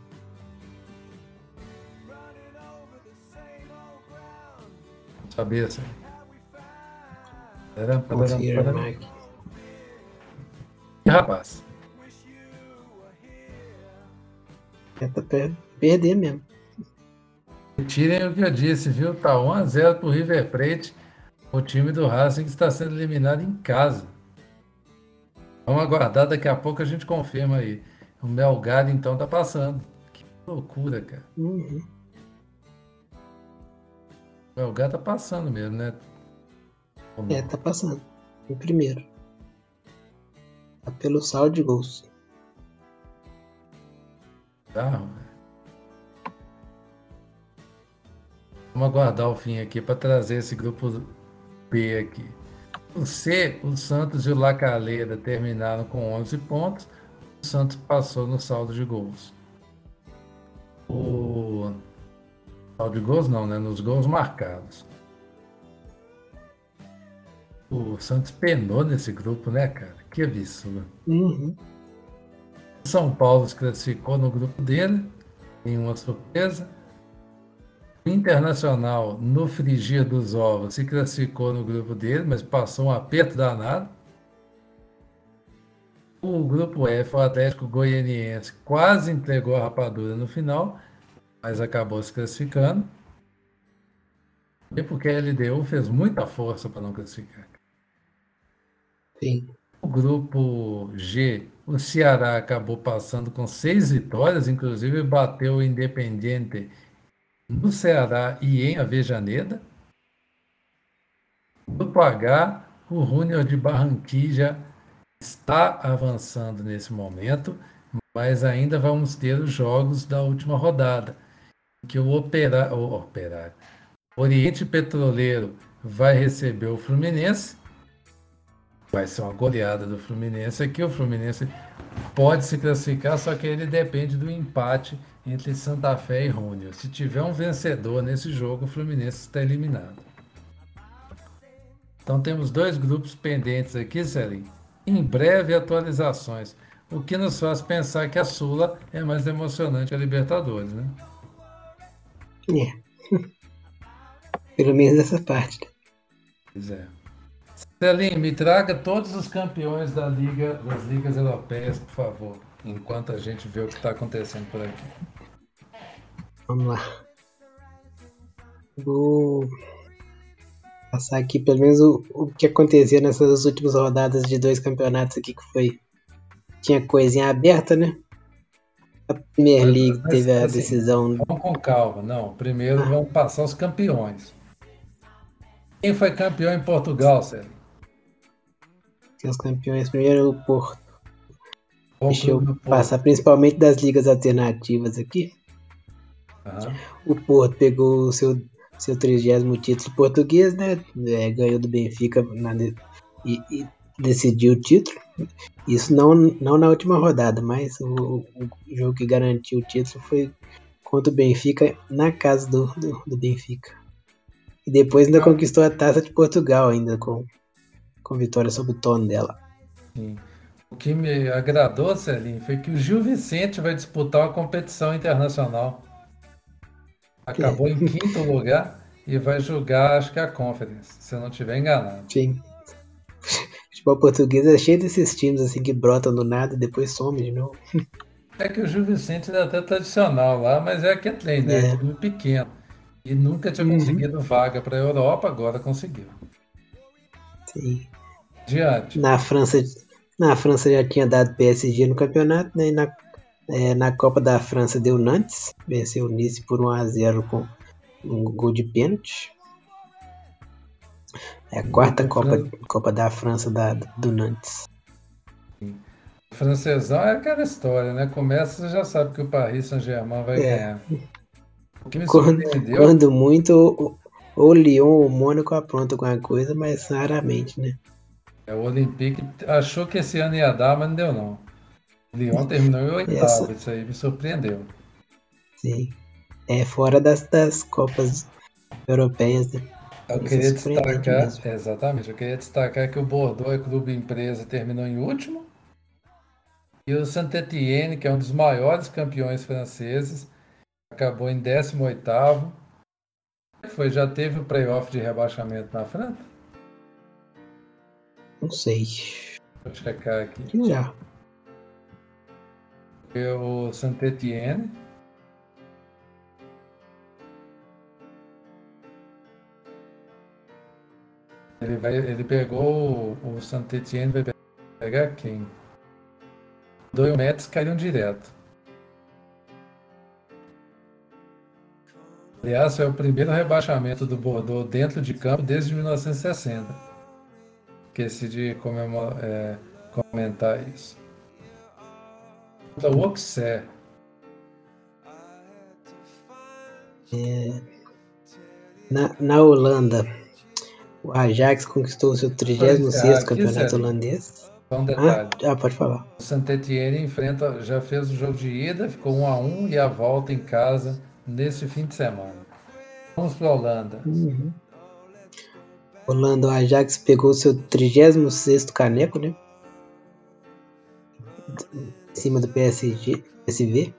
Sabia, Selim. Pera, pera, pera. Rapaz. É pra perder mesmo. Tirem o que eu disse, viu? Tá 1x0 pro River Plate. O time do Racing está sendo eliminado em casa. Vamos aguardar, daqui a pouco a gente confirma aí. O Melgado então tá passando. Que loucura, cara. Uhum. O Melgado tá passando mesmo, né? É, tá passando. Em primeiro. Tá pelo saldo de gols. Carro, Vamos aguardar o fim aqui para trazer esse grupo B aqui. O C, o Santos e o Lacaleira terminaram com 11 pontos. O Santos passou no saldo de gols. O saldo de gols não, né? Nos gols marcados. O Santos penou nesse grupo, né, cara? Que absurdo. Uhum. São Paulo se classificou no grupo dele, nenhuma surpresa. O Internacional, no frigir dos ovos, se classificou no grupo dele, mas passou um aperto danado. O grupo F, o Atlético Goianiense, quase entregou a rapadura no final, mas acabou se classificando. E porque a LDU fez muita força para não classificar. Sim. O grupo G, o Ceará acabou passando com seis vitórias, inclusive bateu o Independiente no Ceará e em Avejaneda. Grupo H, o Júnior de Barranquilla está avançando nesse momento, mas ainda vamos ter os jogos da última rodada, que o, operário, Oriente Petroleiro vai receber o Fluminense vai ser uma goleada do Fluminense. Aqui o Fluminense pode se classificar, só que ele depende do empate entre Santa Fé e Júnior. Se tiver um vencedor nesse jogo, o Fluminense está eliminado. Então temos dois grupos pendentes aqui, Celim. Em breve atualizações. O que nos faz pensar que a Sula é mais emocionante que a Libertadores, né? É. Pelo menos essa parte. Pois é. Celim, me traga todos os campeões da Liga, das ligas europeias, por favor, enquanto a gente vê o que está acontecendo por aqui. Vamos lá. Vou passar aqui pelo menos o, o que acontecia nessas últimas rodadas de dois campeonatos aqui que foi. Tinha coisinha aberta, né? A Premier League Mas, teve a assim, decisão. Vamos com calma, não. Primeiro vamos passar os campeões. Quem foi campeão em Portugal, Celim? Que os campeões primeiro o Porto. Qual Deixa eu Porto? passar principalmente das ligas alternativas aqui. Aham. O Porto pegou o seu, seu 30 título português, né? É, ganhou do Benfica na e, e decidiu o título. Isso não, não na última rodada, mas o, o jogo que garantiu o título foi contra o Benfica na casa do, do, do Benfica. E depois ainda Ah. conquistou a taça de Portugal ainda com, com vitória sobre o Tono dela. Sim. O que me agradou, Celim, foi que o Gil Vicente vai disputar uma competição internacional. Acabou em quinto lugar e vai jogar, acho que a Conference, se eu não estiver enganado. Sim. Futebol português é cheio desses times assim que brotam do nada e depois some de novo. É que o Gil Vicente é até tradicional lá, mas é que trem, né? É. Time pequeno. E nunca tinha Uhum. conseguido vaga para a Europa, agora conseguiu. Sim. Diante. Na França, na França já tinha dado PSG no campeonato, né? E na, é, na Copa da França deu Nantes, venceu o Nice por 1x0 com um gol de pênalti. É a quarta Copa. Copa da França da, do Nantes. O francesão é aquela história, né? Começa, você já sabe que o Paris Saint-Germain vai É. ganhar. O que me Quando, surpreendeu quando muito, ou- o Lyon ou o Mônaco apronta alguma coisa, mas raramente, né? É o Olympique achou que esse ano ia dar, mas não deu não. O Lyon terminou em oitavo, Essa- isso aí me surpreendeu. Sim. É fora das, das Copas Europeias, né? Eu Isso queria destacar, mesmo. exatamente, eu queria destacar que o Bordeaux é clube empresa terminou em último. E o Saint-Étienne, que é um dos maiores campeões franceses, acabou em 18º. Foi, já teve o playoff de rebaixamento na França? Não sei. Eu checar aqui. Já. Foi o Saint-Étienne. Ele, vai, ele pegou o, Saint-Étienne, vai pegar quem? Dois metros caíram direto. Aliás, foi o primeiro rebaixamento do Bordeaux dentro de campo desde 1960. Esqueci de é, comentar isso. Contra o Auxerre. Na, na Holanda, O Ajax conquistou o seu 36 Ah, campeonato é- holandês. Só um Ah, detalhe. ah, pode falar. O Saint-Étienne enfrenta, já fez o jogo de ida, ficou 1 a 1 e a volta em casa nesse fim de semana. Vamos para a Holanda. Uhum. Holanda, o Ajax pegou seu 36 caneco, né? Em cima do PSG, PSV.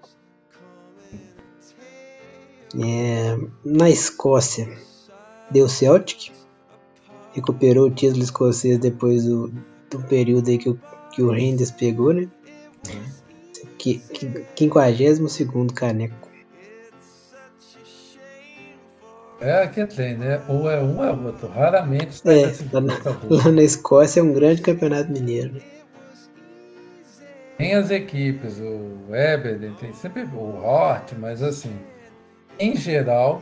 É, na Escócia, deu Celtic. Recuperou o título escocês depois do, do período aí que o, que o pegou, né? Que, que, 52 caneco. É aquele trem, né? Ou é um ou é outro. Raramente sai É, lá na, lá na Escócia é um grande campeonato mineiro. Tem as equipes, o Eberden, tem sempre o Hort, mas assim, em geral,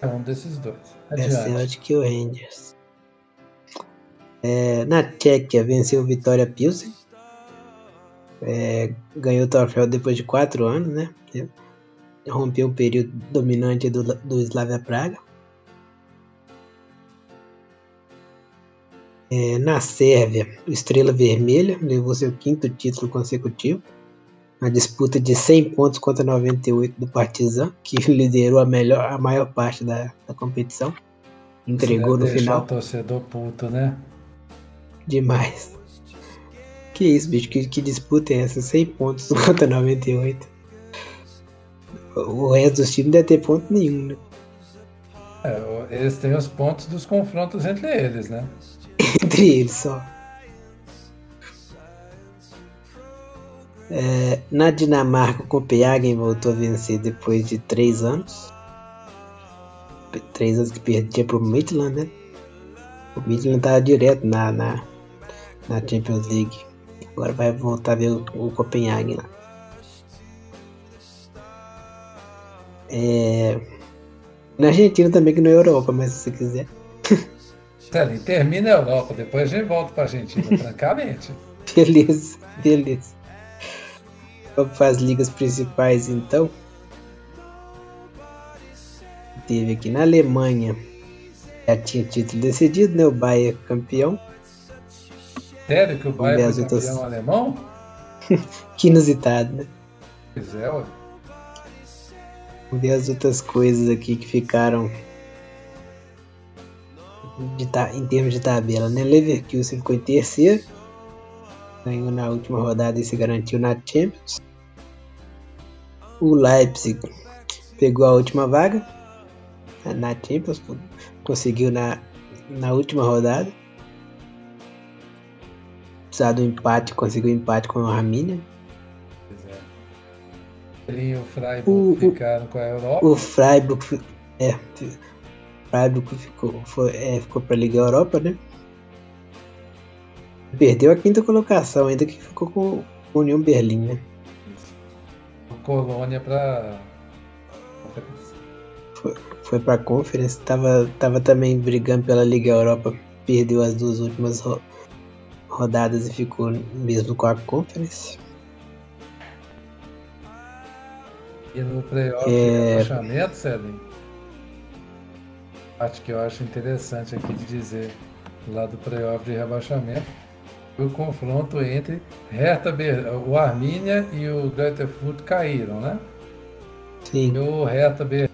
é um desses dois. É Adiante. Celtic e o Rangers. É, na Tchequia venceu o Vitória Pilsen. É, ganhou o troféu depois de quatro anos, né? Rompeu o período dominante do, do Slavia Praga. É, na Sérvia, o Estrela Vermelha levou seu quinto título consecutivo. Na disputa de 100 pontos contra 98 do Partizan, que liderou a, melhor, a maior parte da, da competição. Entregou no final. o torcedor puto, né? Demais. Que isso, bicho? Que, que disputa é essa? 100 pontos contra 98. O resto dos times não deve ter ponto nenhum, né? É, eles têm os pontos dos confrontos entre eles, né? Entre eles só. É, na Dinamarca, o Copenhagen voltou a vencer depois de 3 anos. 3 anos que perdia pro Midland, né? O Midland tava direto na, na, na Champions League. Agora vai voltar a ver o, o Copenhagen lá. É, na Argentina também, que não é Europa, mas se você quiser. Sério, termina a Europa, depois a gente volta pra Argentina, francamente. Beleza, beleza. Vamos para as ligas principais então. Teve aqui na Alemanha. Já tinha título decidido, né? O Bayern campeão. Sério que o Bayern as foi outras- campeão alemão? Que inusitado, né? Pois é, ué. Vamos ver as outras coisas aqui que ficaram de em termos de tabela, né? Leverkusen ficou em terceiro. Ganhou na última rodada e se garantiu na Champions. O Leipzig pegou a última vaga na Champions, conseguiu na, na última rodada. Precisar do empate, conseguiu empate com o Arminia. E o Freiburg O- ficaram com a Europa. O Freiburg, é, Freiburg ficou, foi, é, ficou para a Liga Europa, né? Perdeu a quinta colocação, ainda que ficou com o União Berlim, né? O Colônia pra. Foi para a Conference, tava, tava também brigando pela Liga Europa, perdeu as duas últimas ro- rodadas e ficou mesmo com a Conference. E no playoff É. de rebaixamento, Celinho, acho que eu acho interessante aqui de dizer, lá do playoff de rebaixamento, o confronto entre Hertha o Armínia e o Greuther Furt caíram, né? Sim, E o Hertha Ber...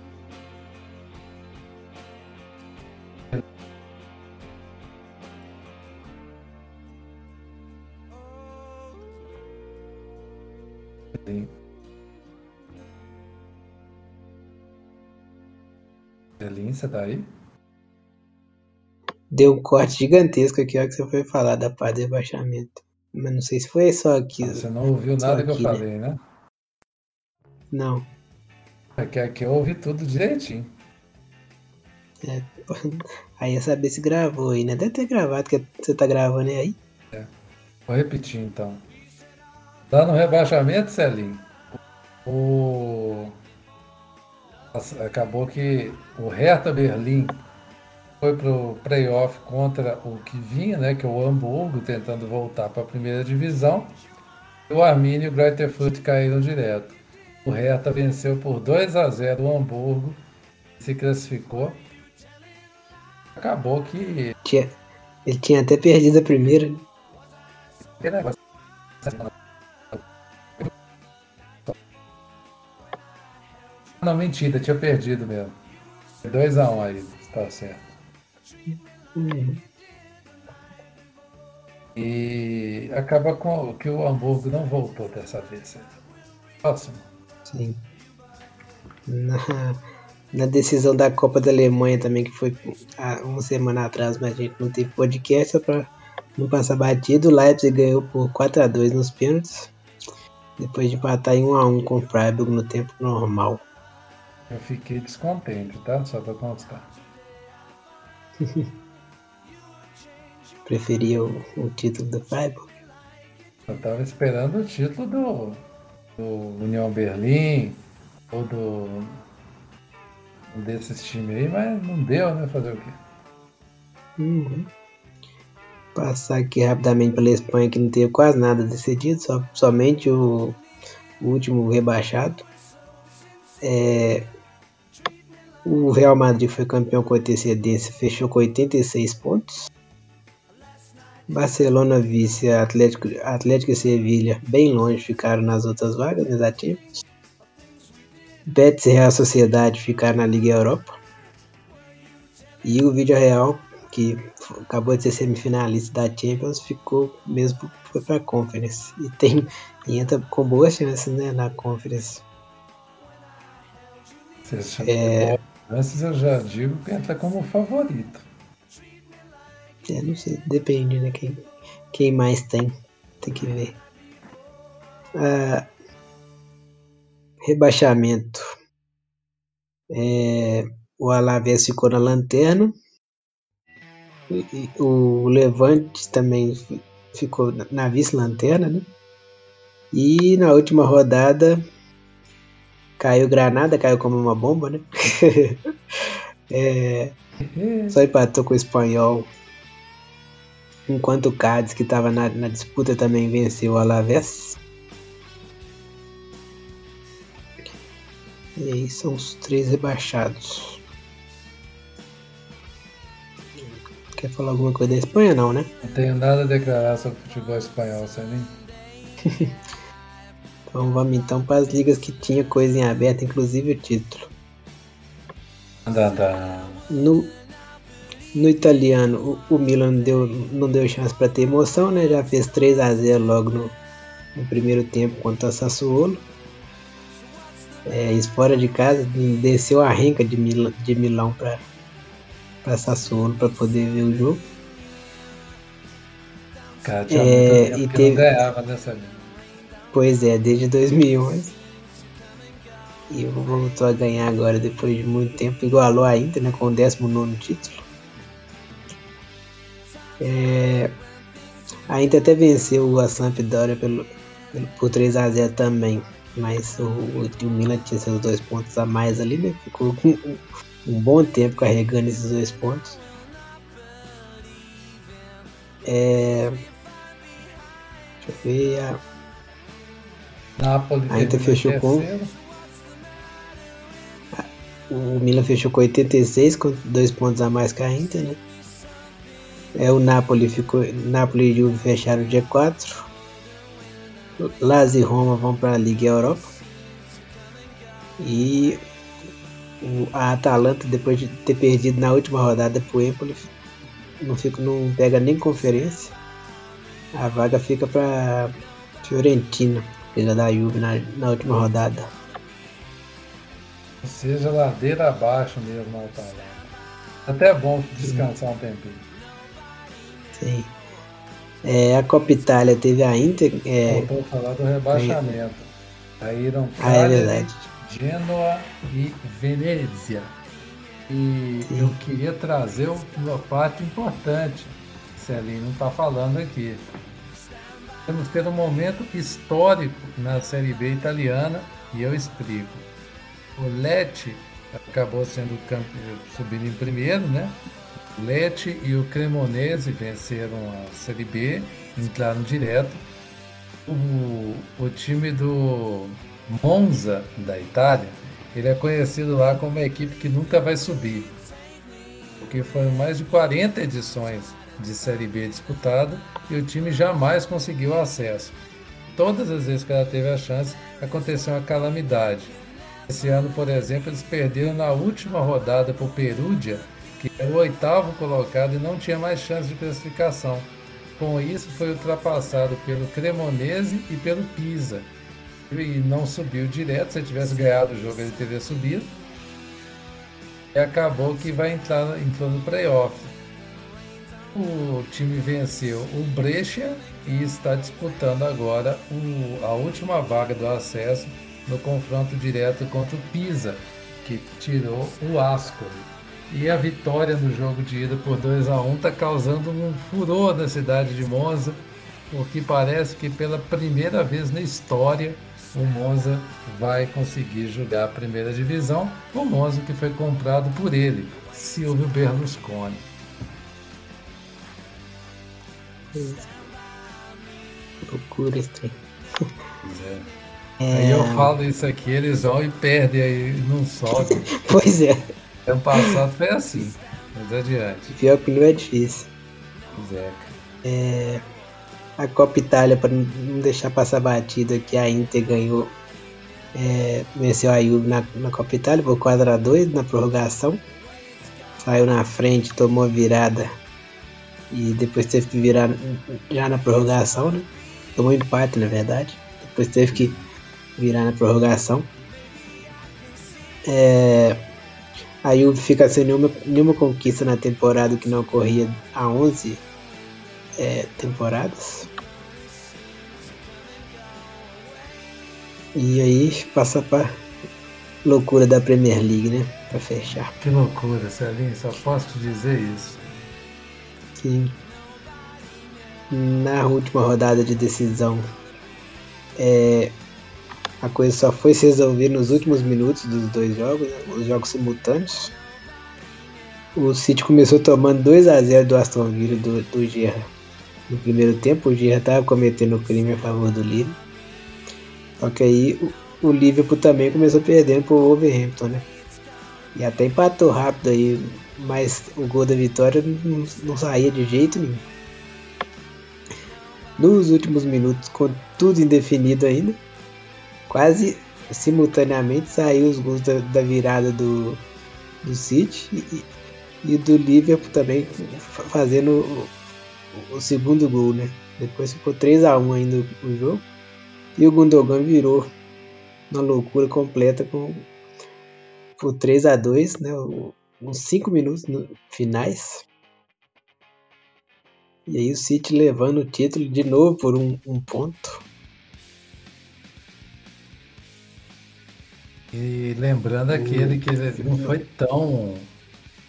Celinho, você tá aí? deu um corte gigantesco aqui, ó, que você foi falar da parte do rebaixamento. Mas não sei se foi só aqui. Você não ouviu nada que eu aqui, né? falei, né? Não. É que aqui eu ouvi tudo direitinho. Aí é saber se gravou aí, né? Deve ter gravado, que você tá gravando aí. Vou repetir então. Lá no rebaixamento, Celinho, o... Acabou que o Hertha Berlim foi pro playoff contra o que vinha, né? Que é o Hamburgo, tentando voltar para a primeira divisão. E o Arminia e o Greuther Furt caíram direto. O Hertha venceu por 2 a 0 o Hamburgo, se classificou. acabou que. Ele tinha até perdido a primeira. Não, mentira, tinha perdido mesmo. 2x1 um aí, tá certo. E acaba com que o Hamburgo não voltou dessa vez. Próximo. Sim. Na, na decisão da Copa da Alemanha também, que foi há uma semana atrás, mas a gente não teve podcast, só pra não passar batido. O Leipzig ganhou por 4x2 nos pênaltis. Depois de empatar em 1x1 com o Freiburg no tempo normal. Eu fiquei descontente, tá? Só pra constar. Preferia o, o, título do Freiburg? Eu tava esperando o título do, do União Berlim ou do desses times aí, mas não deu, né? Fazer o quê? Uhum. Passar aqui rapidamente pela Espanha que não teve quase nada decidido, só, somente o, o último rebaixado. É, o Real Madrid foi campeão com antecedência, fechou com 86 pontos. Barcelona vice, Atlético, Atlético e Sevilha bem longe ficaram nas outras vagas né, da Champions. Betis e Real Sociedade ficaram na Liga Europa. E o Vídeo Real, que acabou de ser semifinalista da Champions, ficou mesmo foi para a Conference. E, tem, e entra com boas chances né, na Conference. É, Antes eu já digo que entra como favorito. É, não sei, depende, né? Quem, quem mais tem, tem que ver. Ah, rebaixamento. É, o Alavés ficou na lanterna. O Levante também ficou na vice-lanterna, né? E na última rodada Caiu Granada, caiu como uma bomba, né? é, só empatou com o espanhol. Enquanto o Cádiz, que estava na, na, disputa, também venceu o Alavés. E aí são os três rebaixados. Quer falar alguma coisa da Espanha, não, né? Não tenho nada a declarar sobre o futebol espanhol, Salim. Então vamos então para as ligas que tinha coisa em aberto, inclusive o título. Da, da... No, no italiano, o, o Milan deu, não deu chance para ter emoção, né? Já fez 3 a 0 logo no, no primeiro tempo contra o Sassuolo. É, fora de casa, desceu a renca de, Mil, de Milão para Sassuolo para poder ver o jogo. Cara, tinha é, e teve... não ganhava. Pois é, desde 2011. E voltou a ganhar agora depois de muito tempo. Igualou a Inter né, com o 19 título. É, a Inter até venceu a Sampdoria pelo, pelo, por 3x0 também. Mas o, o, o, Milan tinha seus dois pontos a mais ali, né? Ficou com um, um bom tempo carregando esses dois pontos. É, deixa eu ver. A, Napoli a Inter fechou com. O Milan fechou com 86, com dois pontos a mais que a Inter, né? É, o Napoli ficou. Napoli e Juve fecharam dia 4. Lazio e Roma vão para a Liga Europa. E o, a Atalanta, depois de ter perdido na última rodada para o Empoli, não, fica, não pega nem conferência. A vaga fica para Fiorentina defesa da Juve na, na última rodada. Ou seja, ladeira abaixo mesmo, Atalanta. Até é bom descansar Sim. um tempinho. Sim. É, a Copa Itália teve a Inter. É... Vou falar do rebaixamento. Caíram ah, é verdade. Genoa e Venezia. E Sim. eu queria trazer uma parte importante. Celinho não está falando aqui. Que ter um momento histórico na Série B italiana e eu explico. O Lecce acabou sendo subindo em primeiro, né? O Lecce e o Cremonese venceram a Série B, entraram direto. O, o time do Monza, da Itália, ele é conhecido lá como uma equipe que nunca vai subir. porque foram mais de 40 edições de Série B disputada e o time jamais conseguiu acesso. Todas as vezes que ela teve a chance, aconteceu uma calamidade. Esse ano, por exemplo, eles perderam na última rodada para o Perúdia, que é o oitavo colocado e não tinha mais chance de classificação. Com isso, foi ultrapassado pelo Cremonese e pelo Pisa. E não subiu direto. Se tivesse ganhado o jogo, ele teria subido. E acabou que vai entrar entrou no playoff. O time venceu o Brescia e está disputando agora o, a última vaga do acesso no confronto direto contra o Pisa, que tirou o Ascoli. E a vitória no jogo de ida por 2 a 1 está causando um furor na cidade de Monza, porque parece que pela primeira vez na história o Monza vai conseguir jogar a primeira divisão. O Monza que foi comprado por ele, Silvio Berlusconi. Loucura esse trem. É. É... Aí eu falo isso aqui, eles vão e perdem aí, não sobem. pois é. Ano passado foi assim, mas adiante. Pior que não é difícil. Pois é. é a Copa Itália, para não deixar passar batida, que a Inter ganhou, é, venceu a Juve na, na Copa Itália por 4x2 na prorrogação. Saiu na frente, tomou a virada e depois teve que virar já na prorrogação, né? Tomou empate, na verdade. Depois teve que virar na prorrogação. É, fica sem nenhuma, nenhuma conquista na temporada que não ocorria há 11 é, temporadas. E aí passa para loucura da Premier League, né? Para fechar. Que loucura, Celinho, só posso te dizer isso. Sim. Na última rodada de decisão, é, a coisa só foi se resolver nos últimos minutos dos dois jogos, né? os jogos simultâneos. O City começou tomando 2 a 0 do Aston Villa do, do Gerrard no primeiro tempo, o Gerrard estava cometendo crime a favor do Liverpool. Só que aí o, o Liverpool também começou perdendo pro Wolverhampton, né? E até empatou rápido aí, mas o gol da vitória não, não saía de jeito nenhum. Nos últimos minutos, com tudo indefinido ainda, quase simultaneamente saiu os gols da, da virada do, do City e, e do Liverpool também fazendo o segundo gol, né? Depois ficou 3 a 1 ainda o jogo. E o Gundogan virou uma loucura completa com por 3 a 2 né? Uns 5 minutos no, finais. E aí o City levando o título de novo por um, um ponto. E lembrando aquele que não foi tão,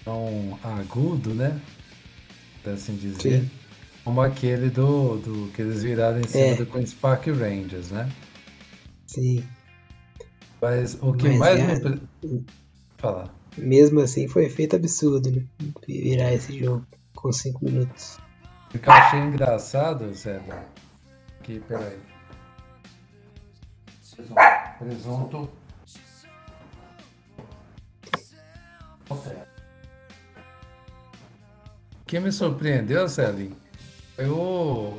tão agudo, né? Assim dizer. Sim. Como aquele do, do que eles viraram em cima é. do Queen's Park Rangers, né? Sim. Mas o que Mas mais é... me... Falar. Mesmo assim foi efeito absurdo, né? Virar esse jogo com 5 minutos. O que eu achei engraçado, Zé, que, peraí. Presunto. O que me surpreendeu, Celinho, eu.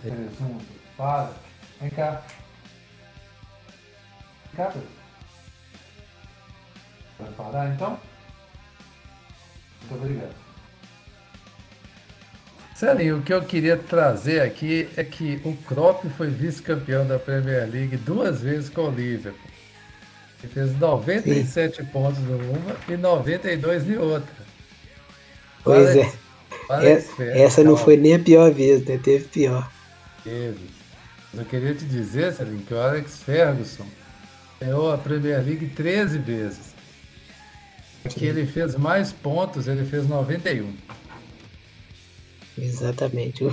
Presunto. Para. Vem cá. Vem cá, Pedro. Vai parar então? Muito obrigado. Celinho, o que eu queria trazer aqui é que o Kropp foi vice-campeão da Premier League duas vezes com o Liverpool. Ele fez 97 Sim. pontos numa e 92 em outra. Pois Alex, é. Alex é, essa não foi nem a pior vez, né? Teve pior. Teve. Eu queria te dizer, Celinho, que o Alex Ferguson ganhou a Premier League 13 vezes. Que ele fez mais pontos, ele fez 91. Exatamente. O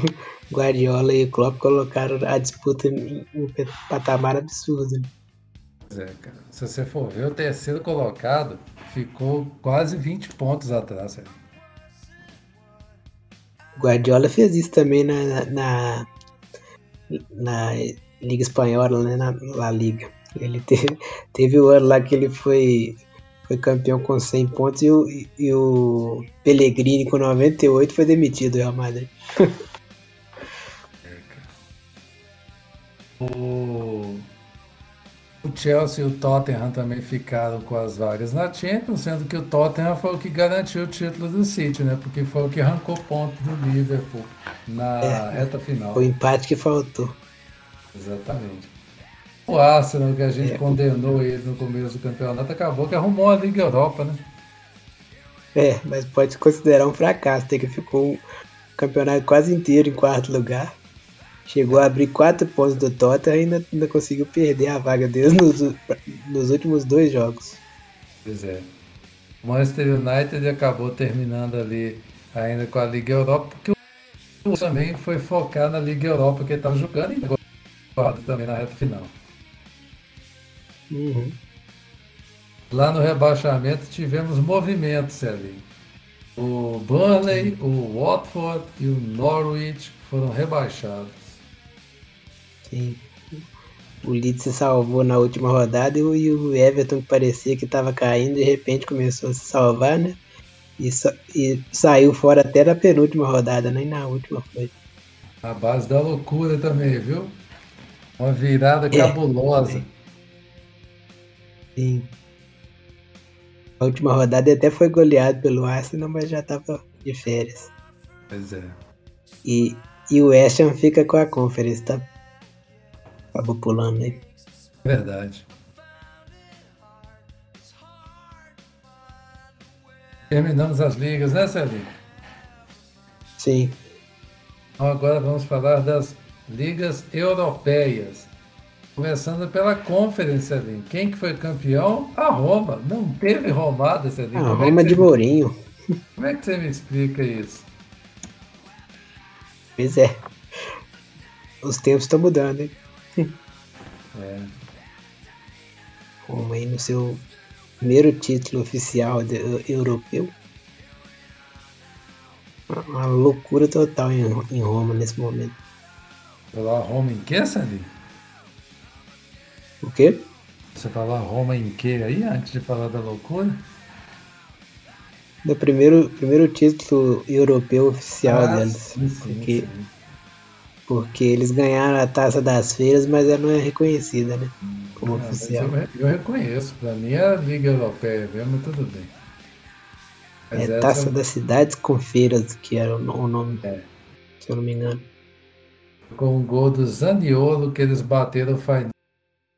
Guardiola e o Klopp colocaram a disputa em um patamar absurdo. É, cara. Se você for ver, o terceiro colocado ficou quase 20 pontos atrás. Cara. Guardiola fez isso também na, na, na Liga Espanhola, né? Na La Liga. Ele teve, teve o ano lá que ele foi, foi campeão com 100 pontos e o, e o Pellegrini com 98 foi demitido do Real Madrid. o, o Chelsea e o Tottenham também ficaram com as vagas na Champions, sendo que o Tottenham foi o que garantiu o título do City, né? Porque foi o que arrancou ponto do Liverpool na é, reta final. O empate que faltou. Exatamente. O Arsenal, que a gente é. condenou ele no começo do campeonato, acabou que arrumou a Liga Europa, né? É, mas pode considerar um fracasso, tem que ficou o campeonato quase inteiro em quarto lugar. Chegou a abrir quatro pontos do Tottenham e ainda, ainda conseguiu perder a vaga deles nos, nos últimos dois jogos. Pois é. O Manchester United acabou terminando ali ainda com a Liga Europa, porque o também foi focar na Liga Europa que ele estava jogando e agora também na reta final. Uhum. Lá no rebaixamento tivemos movimentos ali. O Burnley, o Watford e o Norwich foram rebaixados. Sim. O Leeds se salvou na última rodada e o Everton, que parecia que estava caindo, de repente começou a se salvar, né? E, e saiu fora até na penúltima rodada, nem na última foi. A base da loucura também, viu? Uma virada é, cabulosa. Sim. A última rodada até foi goleado pelo Arsenal, mas já estava de férias. Pois é. E, e o West Ham fica com a Conference, tá? Acabou pulando aí. Verdade. Terminamos as ligas, né, Celinho? Sim. Então agora vamos falar das ligas europeias. Começando pela Conference ali. Quem que foi campeão? A Roma. Não teve romada essa liga. A Roma é de Mourinho. Como é que você me explica isso? Pois é. Os tempos estão mudando, hein? É. Roma aí no seu primeiro título oficial de, europeu. Uma loucura total em, em Roma nesse momento. Falar Roma em que, Sandro? O quê? Você falar Roma em que aí, antes de falar da loucura? Do primeiro, primeiro título europeu oficial ah, deles. Sim, porque sim porque eles ganharam a taça das feiras, mas ela não é reconhecida, né? Como ah, oficial. Eu, eu, reconheço, pra mim é a Liga Europeia mesmo, tudo bem. Mas é Taça das Cidades com Feiras, que era o nome, é. se eu não me engano. Com o gol do Zaniolo, que eles bateram o Fainal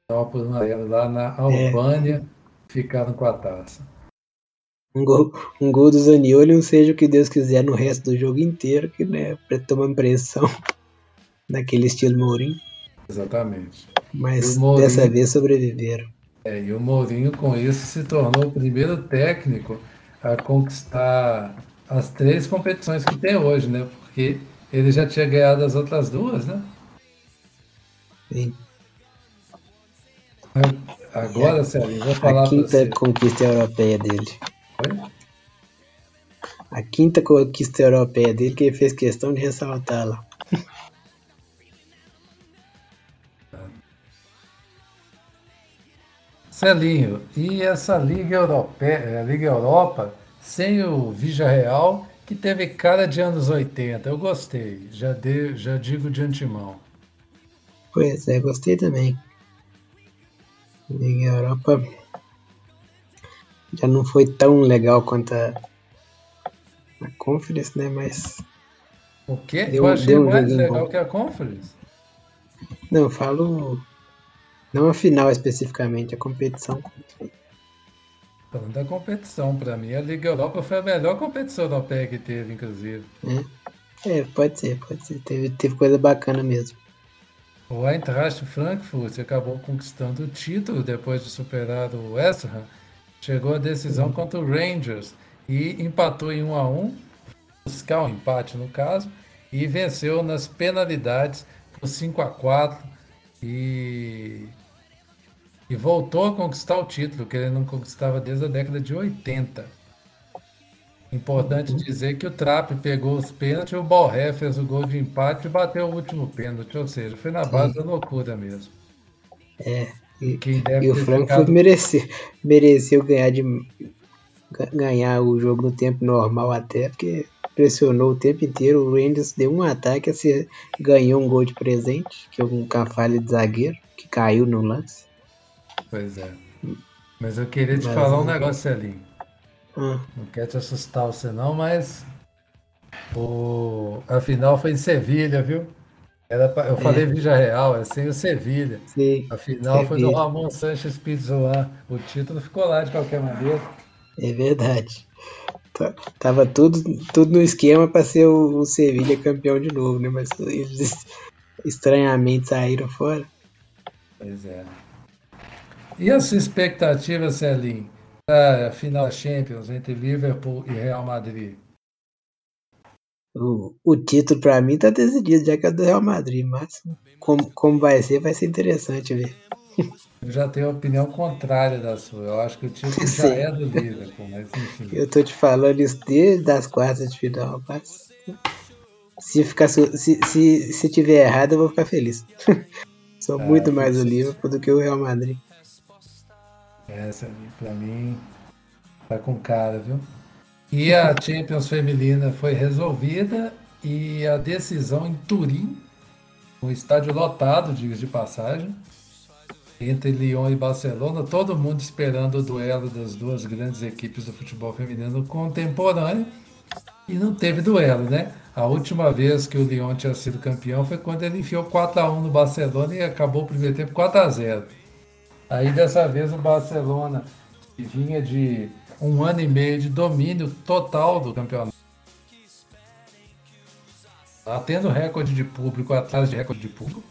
por uma lá na é. Albânia, é. ficaram com a taça. Um gol, um gol do Zaniolo seja o que Deus quiser no resto do jogo inteiro, que né, tomando pressão. naquele estilo Mourinho. Exatamente. Mas Mourinho, dessa vez sobreviveram. É, e o Mourinho com isso se tornou o primeiro técnico a conquistar as três competições que tem hoje, né? Porque ele já tinha ganhado as outras duas, né? Sim. Agora, Sérgio, vou falar A quinta conquista europeia dele. Oi? A quinta conquista europeia dele que ele fez questão de ressaltar lá. Celinho, e essa Liga Europeia, a Liga Europa, sem o Vija Real, que teve cara de anos 80. Eu gostei, já, de, já digo de antemão. Pois é, gostei também. Liga Europa já não foi tão legal quanto a, a Conference, né? Mas. O quê? Deu, Eu achei mais legal bom. que a Conference. Não, eu falo não a final especificamente, a competição. Falando da competição, para mim a Liga Europa foi a melhor competição europeia que teve, inclusive. É, é pode ser, pode ser. Teve, teve coisa bacana mesmo. O Eintracht Frankfurt acabou conquistando o título depois de superar o West Ham. Chegou à decisão uhum. contra o Rangers e empatou em 1 a 1 buscar um empate no caso, e venceu nas penalidades por 5 a 4 e e voltou a conquistar o título, que ele não conquistava desde a década de 80. Importante uhum. dizer que o Trap pegou os pênaltis, o Borré fez o gol de empate e bateu o último pênalti, ou seja, foi na base Sim. da loucura mesmo. É, E, e o Frankfurt ficado... mereceu, mereceu ganhar, de, ganhar o jogo no tempo normal até, porque pressionou o tempo inteiro. O Rangers deu um ataque, assim, ganhou um gol de presente, que é um cafalho de zagueiro, que caiu no lance. Pois é. Mas eu queria te mas, falar um negócio ali. Ah. Não quero te assustar você não, mas o... a final foi em Sevilha, viu? Era pra... Eu é. falei Vija Real, é sem o Sevilha. Sim, a final Sevilha. foi do Ramon Sanches Pizjuan. O título ficou lá de qualquer maneira. É verdade. Tava tudo, tudo no esquema para ser o, o Sevilha campeão de novo, né? Mas eles estranhamente saíram fora. Pois é. E a sua expectativa, para a final Champions entre Liverpool e Real Madrid? O, o título para mim tá decidido, já que é do Real Madrid, mas como, como vai ser, vai ser interessante ver. Eu já tenho a opinião contrária da sua. Eu acho que o título já é do Liverpool, mas enfim. Eu tô te falando isso desde as quartas de final, mas se, ficar, se, se, se tiver errado, eu vou ficar feliz. Sou é, muito mais o Liverpool do que o Real Madrid. Essa pra mim tá com cara, viu? E a Champions feminina foi resolvida e a decisão em Turim, um estádio lotado, diga de passagem, entre Lyon e Barcelona, todo mundo esperando o duelo das duas grandes equipes do futebol feminino contemporâneo. E não teve duelo, né? A última vez que o Lyon tinha sido campeão foi quando ele enfiou 4 a 1 no Barcelona e acabou o primeiro tempo 4 a 0 Aí dessa vez o Barcelona, vinha de um ano e meio de domínio total do campeonato, tá tendo recorde de público atrás de recorde de público,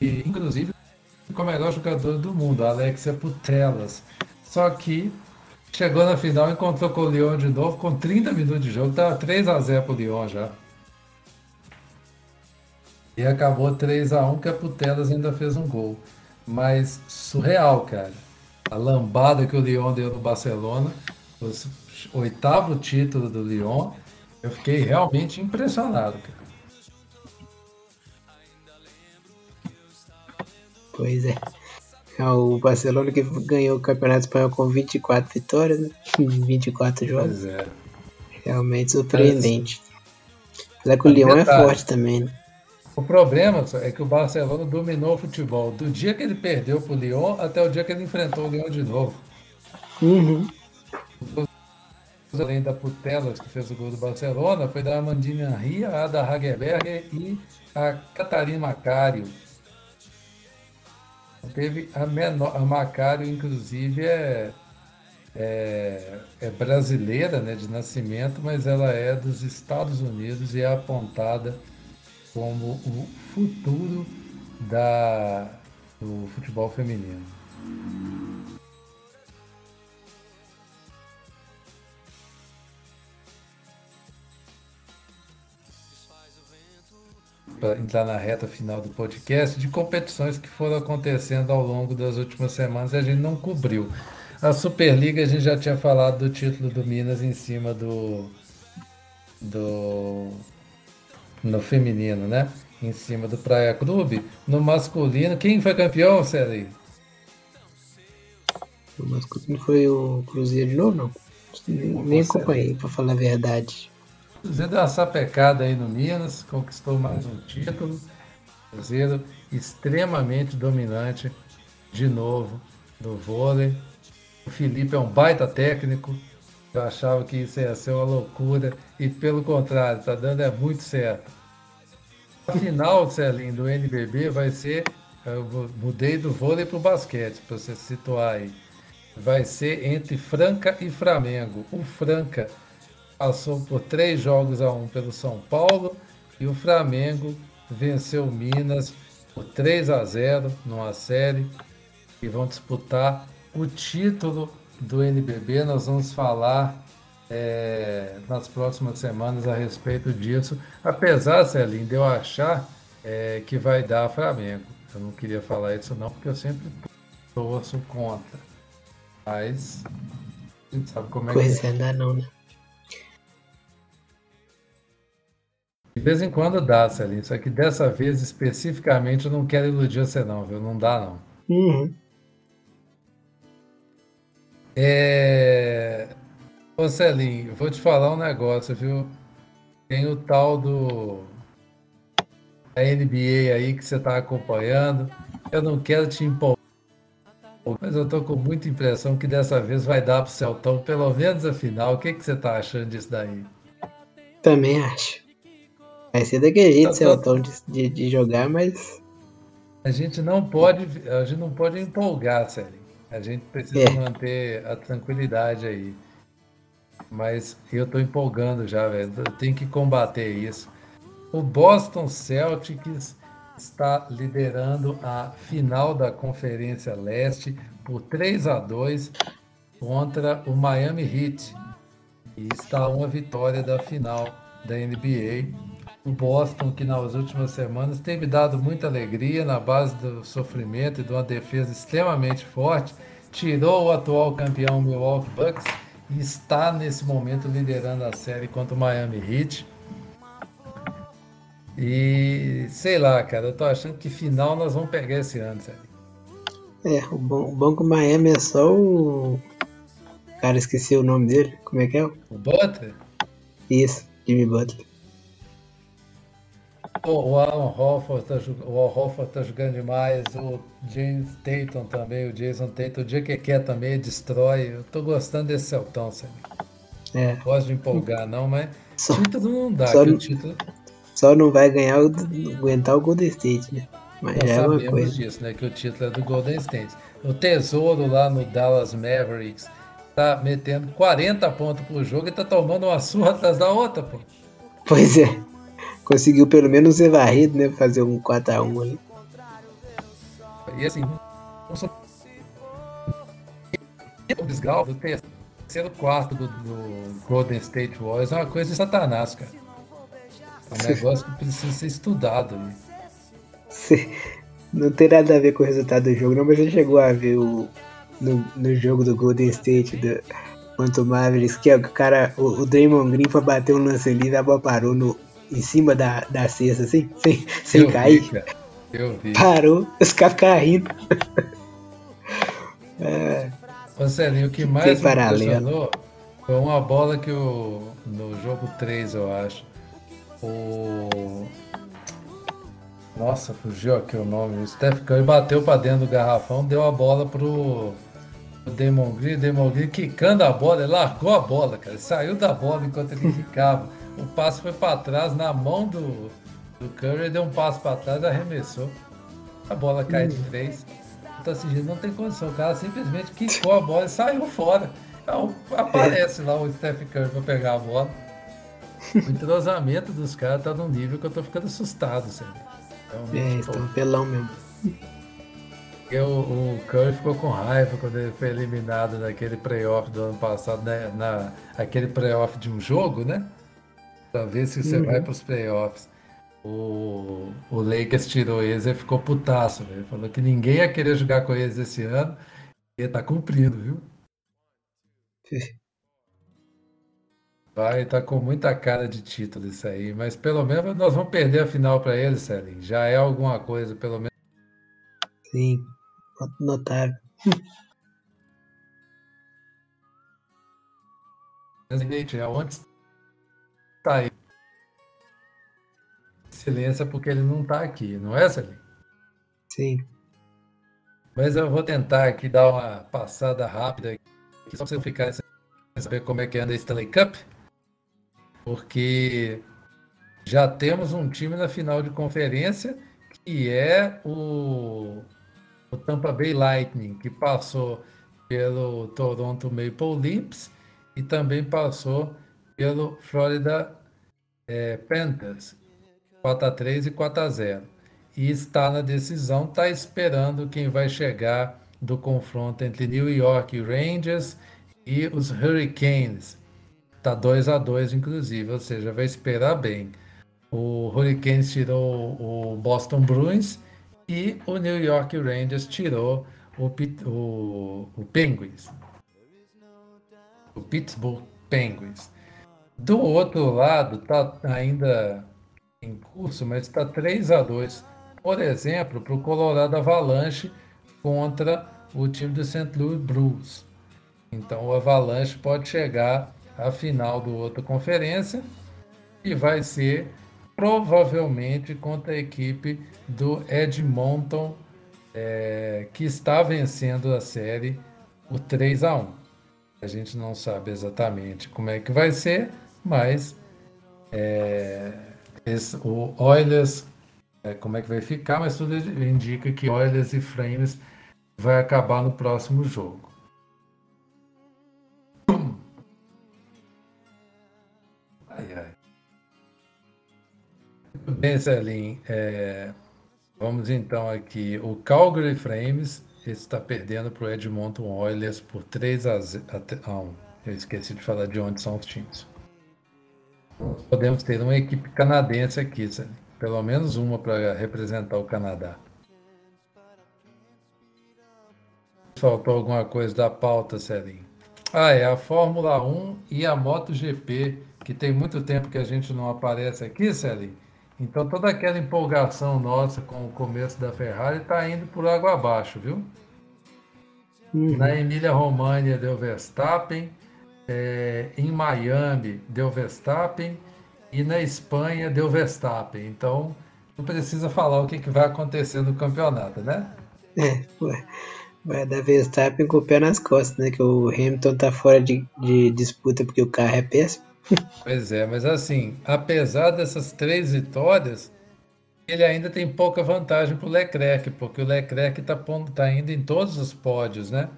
e inclusive com o melhor jogador do mundo, Alexia Putelas. Só que chegou na final, encontrou com o Lyon de novo, com 30 minutos de jogo, tava 3 a 0 pro Lyon já. E acabou 3 a 1 que a Putelas ainda fez um gol. Mas surreal, cara. A lambada que o Lyon deu no Barcelona, o oitavo título do Lyon, eu fiquei realmente impressionado, cara. Pois é. é. O Barcelona que ganhou o Campeonato Espanhol com 24 vitórias, né? 24 jogos. Pois é. Realmente surpreendente. Mas é que o Lyon é forte também, né? O problema é que o Barcelona dominou o futebol do dia que ele perdeu para o Lyon até o dia que ele enfrentou o Lyon de novo. Uhum. Além da Putelas, que fez o gol do Barcelona, foi da Amandina Ria, a da Hageberger e a Catarina Macário. Teve a menor, a Macário, inclusive, é, é, é, brasileira né, de nascimento, mas ela é dos Estados Unidos e é apontada como o futuro da, do futebol feminino. para entrar na reta final do podcast, de competições que foram acontecendo ao longo das últimas semanas e a gente não cobriu. A Superliga a gente já tinha falado do título do Minas em cima do do no feminino, né? Em cima do Praia Clube. No masculino, quem foi campeão, Célio? No masculino foi o Cruzeiro de novo, não? Nem, acompanhei, para falar a verdade. Cruzeiro deu uma sapecada aí no Minas, conquistou mais um título. Cruzeiro extremamente dominante, de novo, do vôlei. O Felipe é um baita técnico. Eu achava que isso ia ser uma loucura. E pelo contrário, está dando é muito certo. A final, Celinho, do NBB vai ser. Eu mudei do vôlei para o basquete, para você situar aí. Vai ser entre Franca e Flamengo. O Franca passou por três jogos a um pelo São Paulo e o Flamengo venceu Minas por 3 a 0 numa série e vão disputar o título do NBB. Nós vamos falar é, nas próximas semanas a respeito disso, apesar, Celinho, de eu achar é, que vai dar Flamengo. Eu não queria falar isso não, porque eu sempre torço contra. Mas a gente sabe como é pois que é. Pois é, não, né? De vez em quando dá, Celinho. Só que dessa vez, especificamente, eu não quero iludir você, não, viu? Não dá, não. Uhum. É... Ô Celinho, vou te falar um negócio, viu? Tem o tal do a NBA aí que você está acompanhando. Eu não quero te empolgar, mas eu estou com muita impressão que dessa vez vai dar para o Celtão pelo menos a final. O que, que você está achando disso daí? Também acho. Vai ser daquele jeito, tá, Celtão, de, de, de, jogar, mas. A gente não pode. A gente não pode empolgar, Celinho. A gente precisa é. manter a tranquilidade aí. Mas eu tô empolgando já, velho. Tenho que combater isso. O Boston Celtics está liderando a final da Conferência Leste por 3 a 2 contra o Miami Heat. E está uma vitória da final da NBA. O Boston, que nas últimas semanas tem me dado muita alegria na base do sofrimento e de uma defesa extremamente forte, tirou o atual campeão Milwaukee Bucks e está nesse momento liderando a série contra o Miami Heat. E sei lá, cara, eu tô achando que final nós vamos pegar esse ano, sério. É, o bom, o bom que o Miami é só o. Cara, esqueci o nome dele. Como é que é? O Butler? Isso, Jimmy Butler. O Alan Hofford tá, o Hofford tá jogando demais, o James Tatum também, o Jason Tatum, o dia que quer também destrói. Eu tô gostando desse Celtão, sabe? É. Não gosto de empolgar, não, mas só, título não dá, só, título... só não vai ganhar, aguentar o Golden State, né? Mas Nós é uma coisa. disso, né? Que o título é do Golden State. O Tesouro lá no Dallas Mavericks tá metendo 40 pontos por jogo e tá tomando uma surra atrás da outra, pô. Pois é conseguiu pelo menos ser varrido, né? Fazer um 4x1 ali. E assim, o desgal do terceiro quarto do, do, Golden State Warriors é uma coisa de satanás, cara. É um negócio que precisa ser estudado. Né? Não tem nada a ver com o resultado do jogo, não, mas você chegou a ver o, no, no jogo do Golden State do, contra o Mavericks, que é o cara, o, o Draymond Green foi bater um lance livre, a bola parou no, em cima da, da cesta, assim, sem, sem eu cair. Vi, eu vi. Parou, os caras ficaram rindo. é, Ô, o que mais me impressionou foi uma bola que o. No jogo 3, eu acho. O. Nossa, fugiu aqui o nome. O Steph Curry bateu para dentro do garrafão, deu a bola pro. Demon Green, Demon Green quicando a bola, ele largou a bola, cara. Ele saiu da bola enquanto ele quicava o passe foi para trás na mão do, do Curry, deu um passo para trás, arremessou. A bola cai de três. Então assim, não tem condição. O cara simplesmente quicou a bola e saiu fora. Então, aparece lá o Steph Curry para pegar a bola. O entrosamento dos caras tá num nível que eu tô ficando assustado, sabe? é, estão pelão mesmo. Eu, o Curry ficou com raiva quando ele foi eliminado naquele playoff do ano passado, né? na, aquele playoff de um jogo, né? Para ver se você uhum. vai para os playoffs. O, o Lakers tirou eles e ficou putaço, velho. Falou que ninguém ia querer jogar com eles esse ano. E tá cumprindo, viu? Vai, tá com muita cara de título isso aí, mas pelo menos nós vamos perder a final para eles, Celinho. Já é alguma coisa, pelo menos. Sim, notável. Gente, é onde Tá aí. Silêncio porque ele não está aqui, não é, Celinho? Sim. Mas eu vou tentar aqui dar uma passada rápida aqui, só para você ficar sem saber como é que anda a Stanley Cup. Porque já temos um time na final de conferência que é o, o Tampa Bay Lightning, que passou pelo Toronto Maple Leafs e também passou pelo Florida é, Panthers, 4 a 3 e 4 a 0. E está na decisão, está esperando quem vai chegar do confronto entre New York Rangers e os Hurricanes. Está 2 a 2 inclusive, ou seja, vai esperar bem. O Hurricanes tirou o Boston Bruins e o New York Rangers tirou o, o, o Penguins. O Pittsburgh Penguins. Do outro lado, está ainda em curso, mas está 3 a 2 Por exemplo, para o Colorado Avalanche contra o time do St. Louis Blues. Então o Avalanche pode chegar à final do outra conferência e vai ser provavelmente contra a equipe do Edmonton, é, que está vencendo a série por 3 a 1. A gente não sabe exatamente como é que vai ser, mas é, esse, o Oilers, é, como é que vai ficar, mas tudo indica que Oilers e Frames vai acabar no próximo jogo. Ai, ai. Bem, Celim, é, vamos então aqui. O Calgary Frames está perdendo para o Edmonton Oilers por 3 a, 1. Eu esqueci de falar de onde são os times. Podemos ter uma equipe canadense aqui, pelo menos uma para representar o Canadá. Faltou alguma coisa da pauta, Celim? Ah, é a Fórmula 1 e a MotoGP, que tem muito tempo que a gente não aparece aqui, Celim. Então toda aquela empolgação nossa com o começo da Ferrari está indo por água abaixo, viu? Uhum. Na Emília Romagna deu Verstappen, é, em Miami deu Verstappen e na Espanha deu Verstappen. Então não precisa falar o que, que vai acontecer no campeonato, né? É, vai dar Verstappen com o pé nas costas, né? Que o Hamilton tá fora de, de disputa porque o carro é péssimo. Pois é, mas assim, apesar dessas três vitórias, ele ainda tem pouca vantagem para o Leclerc, porque o Leclerc está tá indo em todos os pódios, né?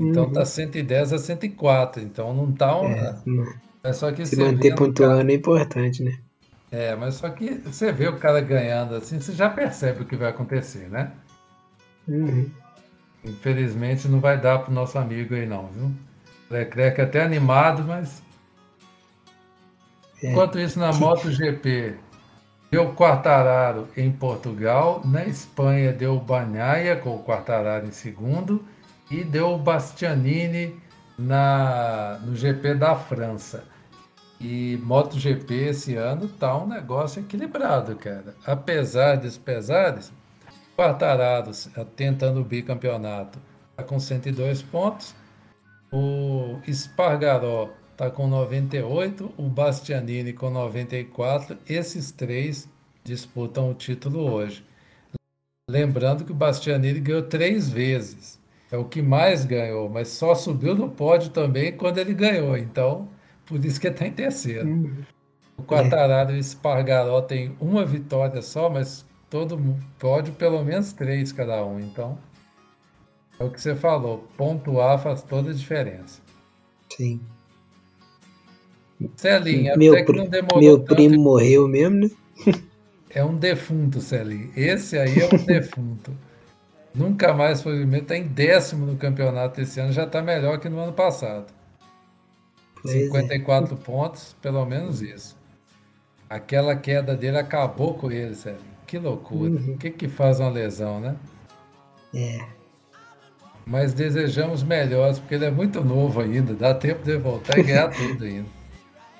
Então uhum. tá 110 a 104, então não tá um, é, é só que se manter pontuando cara... é importante, né? É, mas só que você vê o cara ganhando assim, você já percebe o que vai acontecer, né? Uhum. Infelizmente não vai dar pro nosso amigo aí não, viu? Leclerc é até animado, mas é. Enquanto isso, na MotoGP, deu Quartararo em Portugal, na Espanha deu Banhaia com o Quartararo em segundo e deu Bastianini na, no GP da França. E MotoGP esse ano tá um negócio equilibrado, cara. Apesar dos pesares, Quartararo tentando o bicampeonato está com 102 pontos. O Espargaró está com 98, o Bastianini com 94. Esses três disputam o título hoje. Lembrando que o Bastianini ganhou três vezes. É o que mais ganhou, mas só subiu no pódio também quando ele ganhou. Então, por isso que está em terceiro. Uhum. O Quartararo e o Espargaró tem uma vitória só, mas todo pódio pelo menos três cada um. Então, é o que você falou. Pontuar faz toda a diferença. Sim. Celinho, meu, até que não demorou Meu tanto. primo morreu mesmo, né? É um defunto, Celinho. Esse aí é um defunto. Nunca mais foi primeiro. Está em décimo no campeonato esse ano, já está melhor que no ano passado. Pois 54 é. pontos, pelo menos isso. Aquela queda dele acabou com ele, Celinho. Que loucura. Uhum. O que, que faz uma lesão, né? É. Mas desejamos melhores, porque ele é muito novo ainda. Dá tempo de voltar e ganhar tudo ainda.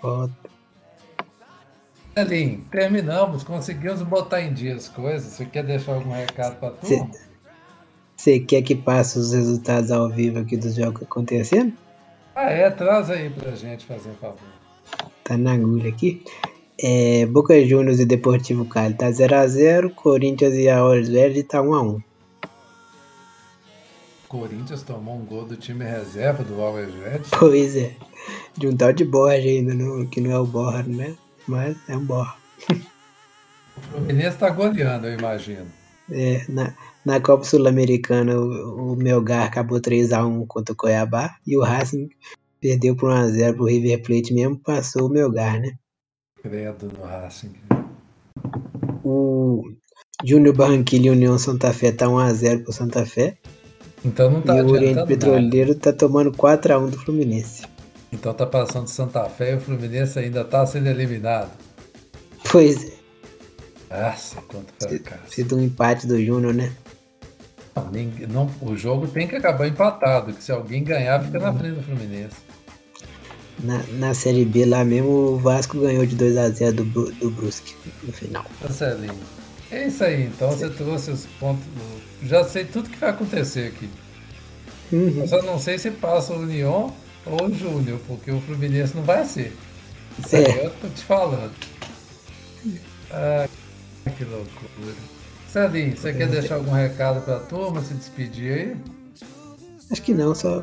Foda. Elinho, terminamos, conseguimos botar em dia as coisas. Você quer deixar algum recado para tu? Você quer que passe os resultados ao vivo aqui dos jogos acontecendo? Ah, é? Traz aí pra gente fazer um favor. Tá na agulha aqui. É, Boca Juniors e Deportivo Cali tá 0x0. Corinthians e a Olhos Verde tá 1x1. Corinthians tomou um gol do time reserva do Always Red. Pois é. De um tal de Borja ainda, não, que não é o Borja, né? Mas é um Borja. O Fluminense tá goleando, eu imagino. É, na, na Copa Sul-Americana o, o Melgar acabou 3x1 contra o Cuiabá e o Racing perdeu por 1x0 pro River Plate mesmo, passou o Melgar, né? Credo no Racing. O Júnior Barranquilla e União Santa Fé tá 1x0 pro Santa Fé. Então não tá E o Oriente Petroleiro nada. tá tomando 4x1 do Fluminense. Então tá passando Santa Fé e o Fluminense ainda tá sendo eliminado. Pois é. Nossa, quanto fracasso. Sido um empate do Júnior, né? Não, o jogo tem que acabar empatado, que se alguém ganhar, fica na frente do Fluminense. Na, na Série B lá mesmo, o Vasco ganhou de 2x0 do, do Brusque no final. Marcelinho, É isso aí, então você trouxe os pontos. Já sei tudo que vai acontecer aqui. Uhum. Eu só não sei se passa o União ou o Júnior, porque o Fluminense não vai ser. Isso é. aí eu tô te falando. Ah, que loucura. Celinho, você quer deixar algum recado pra turma, se despedir aí? Acho que não, só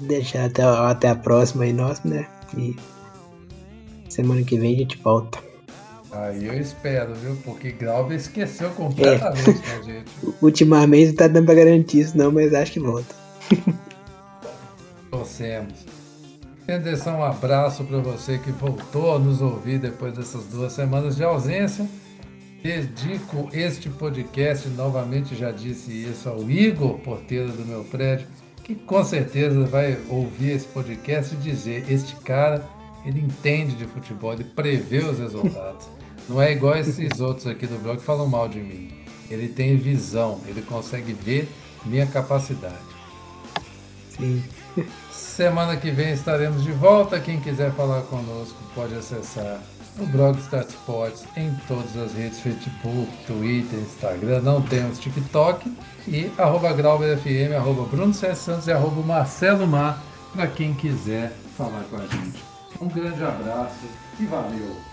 deixar até, até a próxima aí, nós, né? E semana que vem a gente volta. Aí eu espero, viu? Porque Glauber esqueceu completamente, é. né, gente? Ultimamente não tá dando pra garantir isso, não, mas acho que volta. Torcemos. Henderson, um abraço para você que voltou a nos ouvir depois dessas duas semanas de ausência. Dedico este podcast, novamente já disse isso, ao Igor, porteiro do meu prédio, que com certeza vai ouvir esse podcast e dizer: este cara, ele entende de futebol, ele prevê os resultados. Não é igual esses outros aqui do blog que falam mal de mim. Ele tem visão, ele consegue ver minha capacidade. Sim. Semana que vem estaremos de volta. Quem quiser falar conosco pode acessar o blog Sports em todas as redes, Facebook, Twitter, Instagram, não temos TikTok e arroba GrauberFM, arroba Bruno Santos e arroba Marcelo Mar para quem quiser falar com a gente. Um grande abraço e valeu!